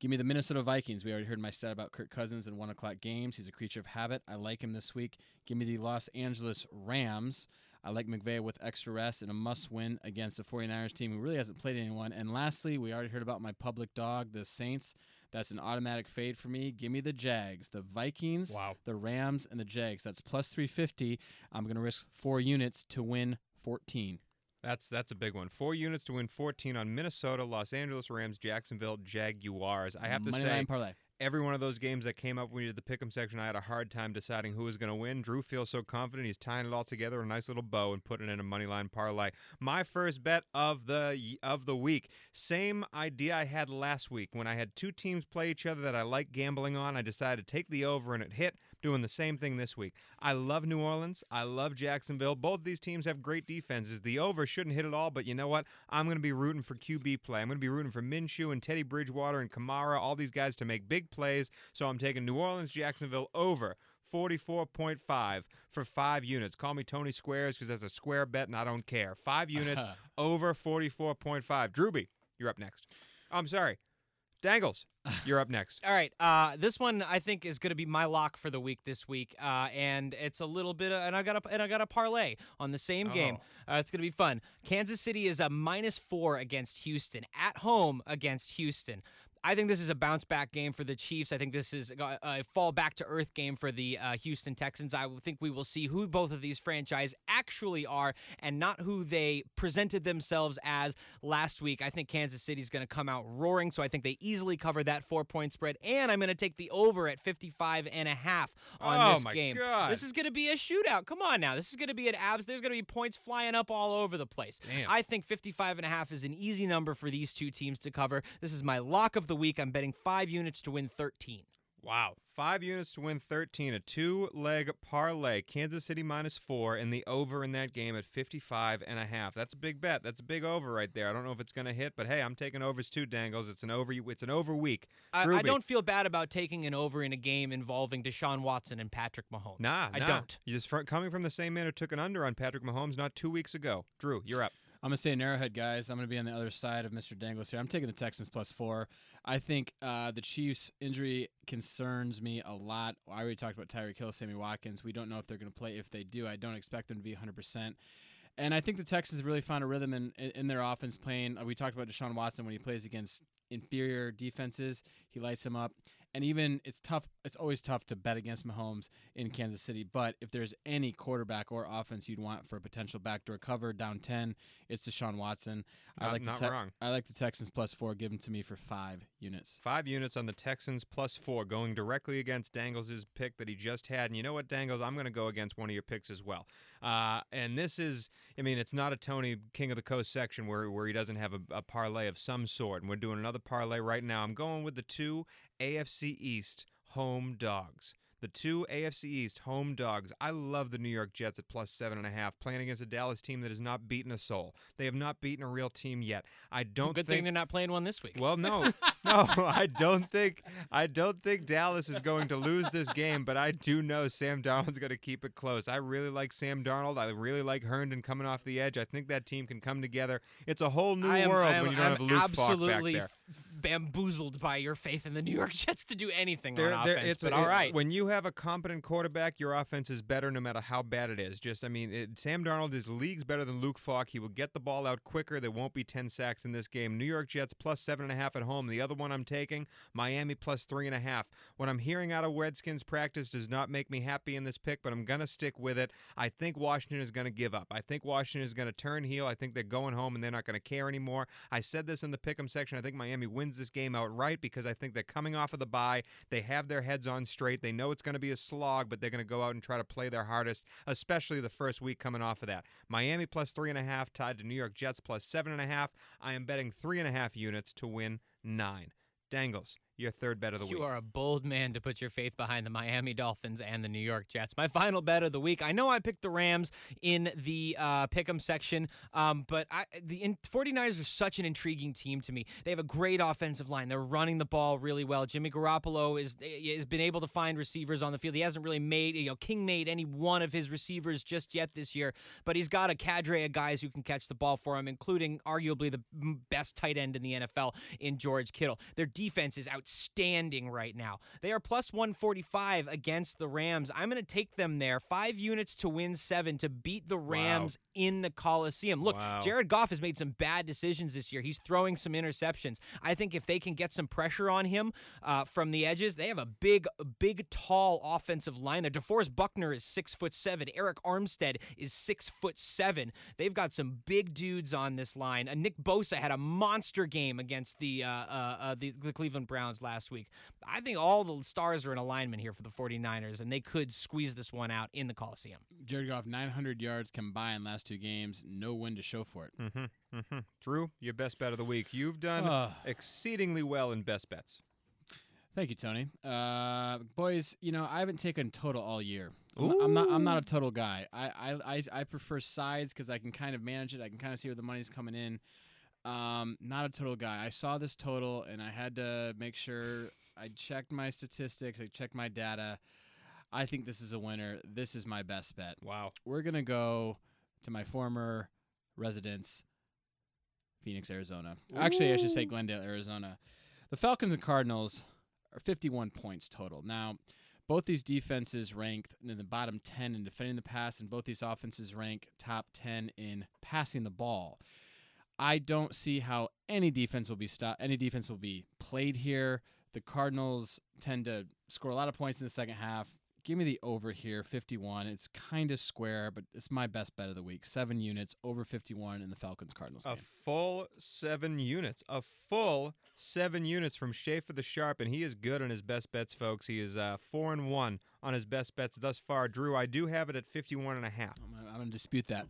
[SPEAKER 5] Give me the Minnesota Vikings. We already heard my stat about Kirk Cousins in one o'clock games. He's a creature of habit. I like him this week. Give me the Los Angeles Rams. I like McVay with extra rest and a must win against the 49ers team who really hasn't played anyone. And lastly, we already heard about my public dog, the Saints. That's an automatic fade for me. Give me the Jags, the Vikings,
[SPEAKER 2] Wow.
[SPEAKER 5] the Rams, and the Jags. That's plus 350. I'm going to risk four units to win 14.
[SPEAKER 2] That's that's a big one. Four units to win 14 on Minnesota, Los Angeles Rams, Jacksonville Jaguars. I have to
[SPEAKER 5] Moneyline
[SPEAKER 2] say,
[SPEAKER 5] parlay.
[SPEAKER 2] every one of those games that came up when we did the pick'em section, I had a hard time deciding who was going to win. Drew feels so confident he's tying it all together a nice little bow and putting it in a money line parlay. My first bet of the of the week, same idea I had last week when I had two teams play each other that I like gambling on. I decided to take the over and it hit. Doing the same thing this week. I love New Orleans. I love Jacksonville. Both these teams have great defenses. The over shouldn't hit at all, but you know what? I'm going to be rooting for QB play. I'm going to be rooting for Minshew and Teddy Bridgewater and Kamara, all these guys to make big plays. So I'm taking New Orleans, Jacksonville over 44.5 for five units. Call me Tony Squares because that's a square bet and I don't care. Five units over 44.5. Drewby, you're up next. I'm sorry. Dangles, you're up next.
[SPEAKER 4] All right, uh, this one I think is going to be my lock for the week this week, uh, and it's a little bit, of, and I got a, and I got a parlay on the same game. Uh, it's going to be fun. Kansas City is a minus four against Houston at home against Houston. I think this is a bounce back game for the Chiefs. I think this is a, a fall back to earth game for the uh, Houston Texans. I think we will see who both of these franchise actually are and not who they presented themselves as last week. I think Kansas City is going to come out roaring, so I think they easily cover that four point spread. And I'm going to take the over at 55 and a half on
[SPEAKER 2] Oh,
[SPEAKER 4] this
[SPEAKER 2] my
[SPEAKER 4] game.
[SPEAKER 2] God.
[SPEAKER 4] This is going to be a shootout. Come on now. This is going to be an abs. There's going to be points flying up all over the place.
[SPEAKER 2] Damn.
[SPEAKER 4] I think 55 and a half is an easy number for these two teams to cover. This is my lock of the week. I'm betting five units to win 13.
[SPEAKER 2] Wow. Five units to win 13, a two leg parlay. Kansas City minus four, and the over in that game at 55 and a half. That's a big bet. That's a big over right there. I don't know if it's going to hit, but hey, I'm taking overs too, Dangles. It's an over. It's an over week.
[SPEAKER 4] I, I don't feel bad about taking an over in a game involving Deshaun Watson and Patrick Mahomes.
[SPEAKER 2] Nah,
[SPEAKER 4] I
[SPEAKER 2] nah.
[SPEAKER 4] don't.
[SPEAKER 2] You just coming from the same man who took an under on Patrick Mahomes not two weeks ago. Drew, you're up.
[SPEAKER 5] I'm gonna stay in Arrowhead, guys. I'm gonna be on the other side of Mr. Dangles here. I'm taking the Texans plus four. I think uh, the Chiefs' injury concerns me a lot. I already talked about Tyreek Hill, Sammy Watkins. We don't know if they're gonna play. If they do, I don't expect them to be 100. percent And I think the Texans really found a rhythm in, in, their offense playing. We talked about Deshaun Watson when he plays against inferior defenses. He lights them up. And even it's tough. It's always tough to bet against Mahomes in Kansas City. But if there's any quarterback or offense you'd want for a potential backdoor cover down ten, it's Deshaun Watson. I
[SPEAKER 2] Not-
[SPEAKER 5] like
[SPEAKER 2] not
[SPEAKER 5] the Te-
[SPEAKER 2] wrong.
[SPEAKER 5] I like the Texans plus four. Give them to me for five units.
[SPEAKER 2] Five units on the Texans plus four, going directly against Dangles' pick that he just had. And you know what, Dangles? I'm going to go against one of your picks as well. Uh, and this is, I mean, it's not a Tony King of the Coast section where, where he doesn't have a, a parlay of some sort. And we're doing another parlay right now. I'm going with the two AFC East home dogs. The two AFC East home dogs. I love the New York Jets at plus seven and a half, playing against a Dallas team that has not beaten a soul. They have not beaten a real team yet. I don't
[SPEAKER 4] Good
[SPEAKER 2] think
[SPEAKER 4] thing they're not playing one this week.
[SPEAKER 2] well, no, no, I don't think I don't think Dallas is going to lose this game, but I do know Sam Darnold's going to keep it close. I really like Sam Darnold. I really like Herndon coming off the edge. I think that team can come together. It's a whole new
[SPEAKER 4] am,
[SPEAKER 2] world
[SPEAKER 4] am,
[SPEAKER 2] when you don't
[SPEAKER 4] I'm
[SPEAKER 2] have Luke Falk back
[SPEAKER 4] absolutely
[SPEAKER 2] there.
[SPEAKER 4] Bamboozled by your faith in the New York Jets to do anything
[SPEAKER 2] They're-
[SPEAKER 4] on offense.
[SPEAKER 2] it's
[SPEAKER 4] but all
[SPEAKER 2] it- When you have a competent quarterback, your offense is better no matter how bad it is. Just, I mean, it, Sam Darnold is leagues better than Luke Falk. He will get the ball out quicker. There won't be 10 sacks in this game. New York Jets plus seven and a half at home. The other one I'm taking, Miami plus three and a half. What I'm hearing out of Redskins practice does not make me happy in this pick, but I'm going to stick with it. I think Washington is going to give up. I think Washington is going to turn heel. I think they're going home and they're not going to care anymore. I said this in the pick'em section. I think Miami wins this game outright because I think they're coming off of the bye. They have their heads on straight. They know it's going to be a slog, but they're going to go out and try to play their hardest, especially the first week coming off of that. Miami plus three and a half, tied to New York Jets plus seven and a half. I am betting three and a half units to win nine. Dangles, your third bet of the
[SPEAKER 4] You
[SPEAKER 2] week.
[SPEAKER 4] You are a bold man to put your faith behind the Miami Dolphins and the New York Jets. My final bet of the week. I know I picked the Rams in the uh, pick'em section, um, but I, the in, 49ers are such an intriguing team to me. They have a great offensive line. They're running the ball really well. Jimmy Garoppolo is has been able to find receivers on the field. He hasn't really made you know King made any one of his receivers just yet this year, but he's got a cadre of guys who can catch the ball for him, including arguably the best tight end in the NFL in George Kittle. Their defense is outstanding right now. They are plus 145 against the Rams. I'm going to take them there. Five units to win seven to beat the Rams in the Coliseum. Look,
[SPEAKER 2] Wow.
[SPEAKER 4] Jared Goff has made some bad decisions this year. He's throwing some interceptions. I think if they can get some pressure on him uh, from the edges, they have a big, big, tall offensive line there. DeForest Buckner is six foot seven. Arik Armstead is six foot seven. They've got some big dudes on this line. Uh, Nick Bosa had a monster game against the, uh, uh, uh, the the Cleveland Browns last week. I think all the stars are in alignment here for the 49ers, and they could squeeze this one out in the Coliseum.
[SPEAKER 5] Jared Goff 900 yards combined last two games. No win to show for it.
[SPEAKER 2] Mm-hmm, mm-hmm. Drew, your best bet of the week. You've done
[SPEAKER 5] Ah.
[SPEAKER 2] exceedingly well in best bets.
[SPEAKER 5] Thank you, Tony. Uh, boys, you know I haven't taken total all year. I'm, I'm not. I'm not a total guy. I I, I, I prefer sides because I can kind of manage it. I can kind of see where the money's coming in. Um, not a total guy. I saw this total and I had to make sure I checked my statistics. I checked my data. I think this is a winner. This is my best bet.
[SPEAKER 2] Wow.
[SPEAKER 5] We're gonna go to my former residence, Phoenix, Arizona. Actually, I should say Glendale, Arizona. The Falcons and Cardinals are 51 points total. Now, both these defenses ranked in the bottom 10 in defending the pass, and both these offenses rank top 10 in passing the ball. I don't see how any defense will be stopped. any defense will be played here. The Cardinals tend to score a lot of points in the second half. Give me the over here, 51. It's kind of square, but it's my best bet of the week. Seven units over 51 in the Falcons Cardinals
[SPEAKER 2] A
[SPEAKER 5] game.
[SPEAKER 2] full seven units. A full seven units from Schaefer the Sharp, and he is good on his best bets, folks. He is uh, four and one on his best bets thus far. Drew, I do have it at 51 and a half.
[SPEAKER 5] I'm gonna dispute that.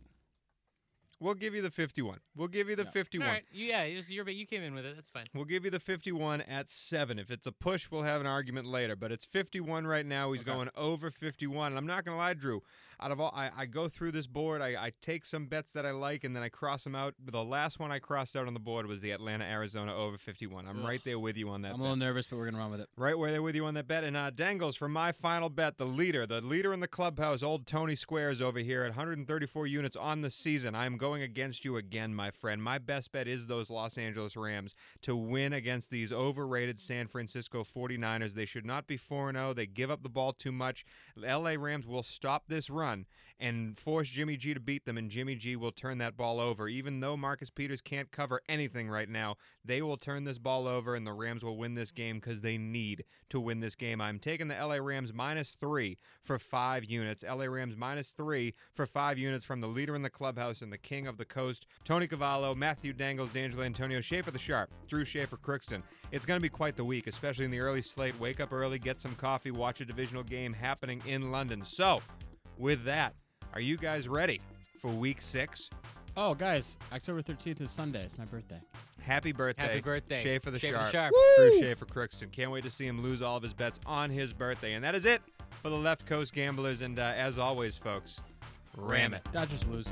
[SPEAKER 2] We'll give you the 51. We'll give you the
[SPEAKER 5] Yeah.
[SPEAKER 2] 51.
[SPEAKER 4] All right, you- yeah, it was your bet. You came in with it. That's fine.
[SPEAKER 2] We'll give you the 51 at 7. If it's a push, we'll have an argument later. But it's 51 right now. He's
[SPEAKER 5] Okay.
[SPEAKER 2] going over 51. And I'm not going to lie, Drew. Out of all, I, I go through this board. I, I take some bets that I like, and then I cross them out. The last one I crossed out on the board was the Atlanta Arizona over 51. I'm right there with you on that
[SPEAKER 5] I'm a little nervous, but we're gonna run with it.
[SPEAKER 2] Right where they're with you on that bet. And uh, Dangles, for my final bet, the leader, the leader in the clubhouse, old Tony Squares over here at 134 units on the season. I am going against you again, my friend. My best bet is those Los Angeles Rams to win against these overrated San Francisco 49ers. They should not be 4 0. They give up the ball too much. LA Rams will stop this run and force Jimmy G to beat them, and Jimmy G will turn that ball over. Even though Marcus Peters can't cover anything right now, they will turn this ball over, and the Rams will win this game because they need to win this game. I'm taking the LA Rams minus three for five units. LA Rams minus three for five units from the leader in the clubhouse and the king of the coast, Tony Cavallo, Matthew Dangles, D'Angelo Antonio, Schaefer the Sharp, Drue Schaefer Crookston. It's going to be quite the week, especially in the early slate. Wake up early, get some coffee, watch a divisional game happening in London. So, with that, are you guys ready for week six?
[SPEAKER 5] Oh, guys, October 13th is Sunday. It's my birthday.
[SPEAKER 2] Happy birthday.
[SPEAKER 4] Happy birthday.
[SPEAKER 2] Schaefer the
[SPEAKER 4] Schaefer the
[SPEAKER 2] Sharp.
[SPEAKER 4] Sharp.
[SPEAKER 2] Drue Schaefer Crookston. Can't wait to see him lose all of his bets on his birthday. And that is it for the Left Coast Gamblers. And uh, as always, folks, ram it.
[SPEAKER 5] Dodgers lose.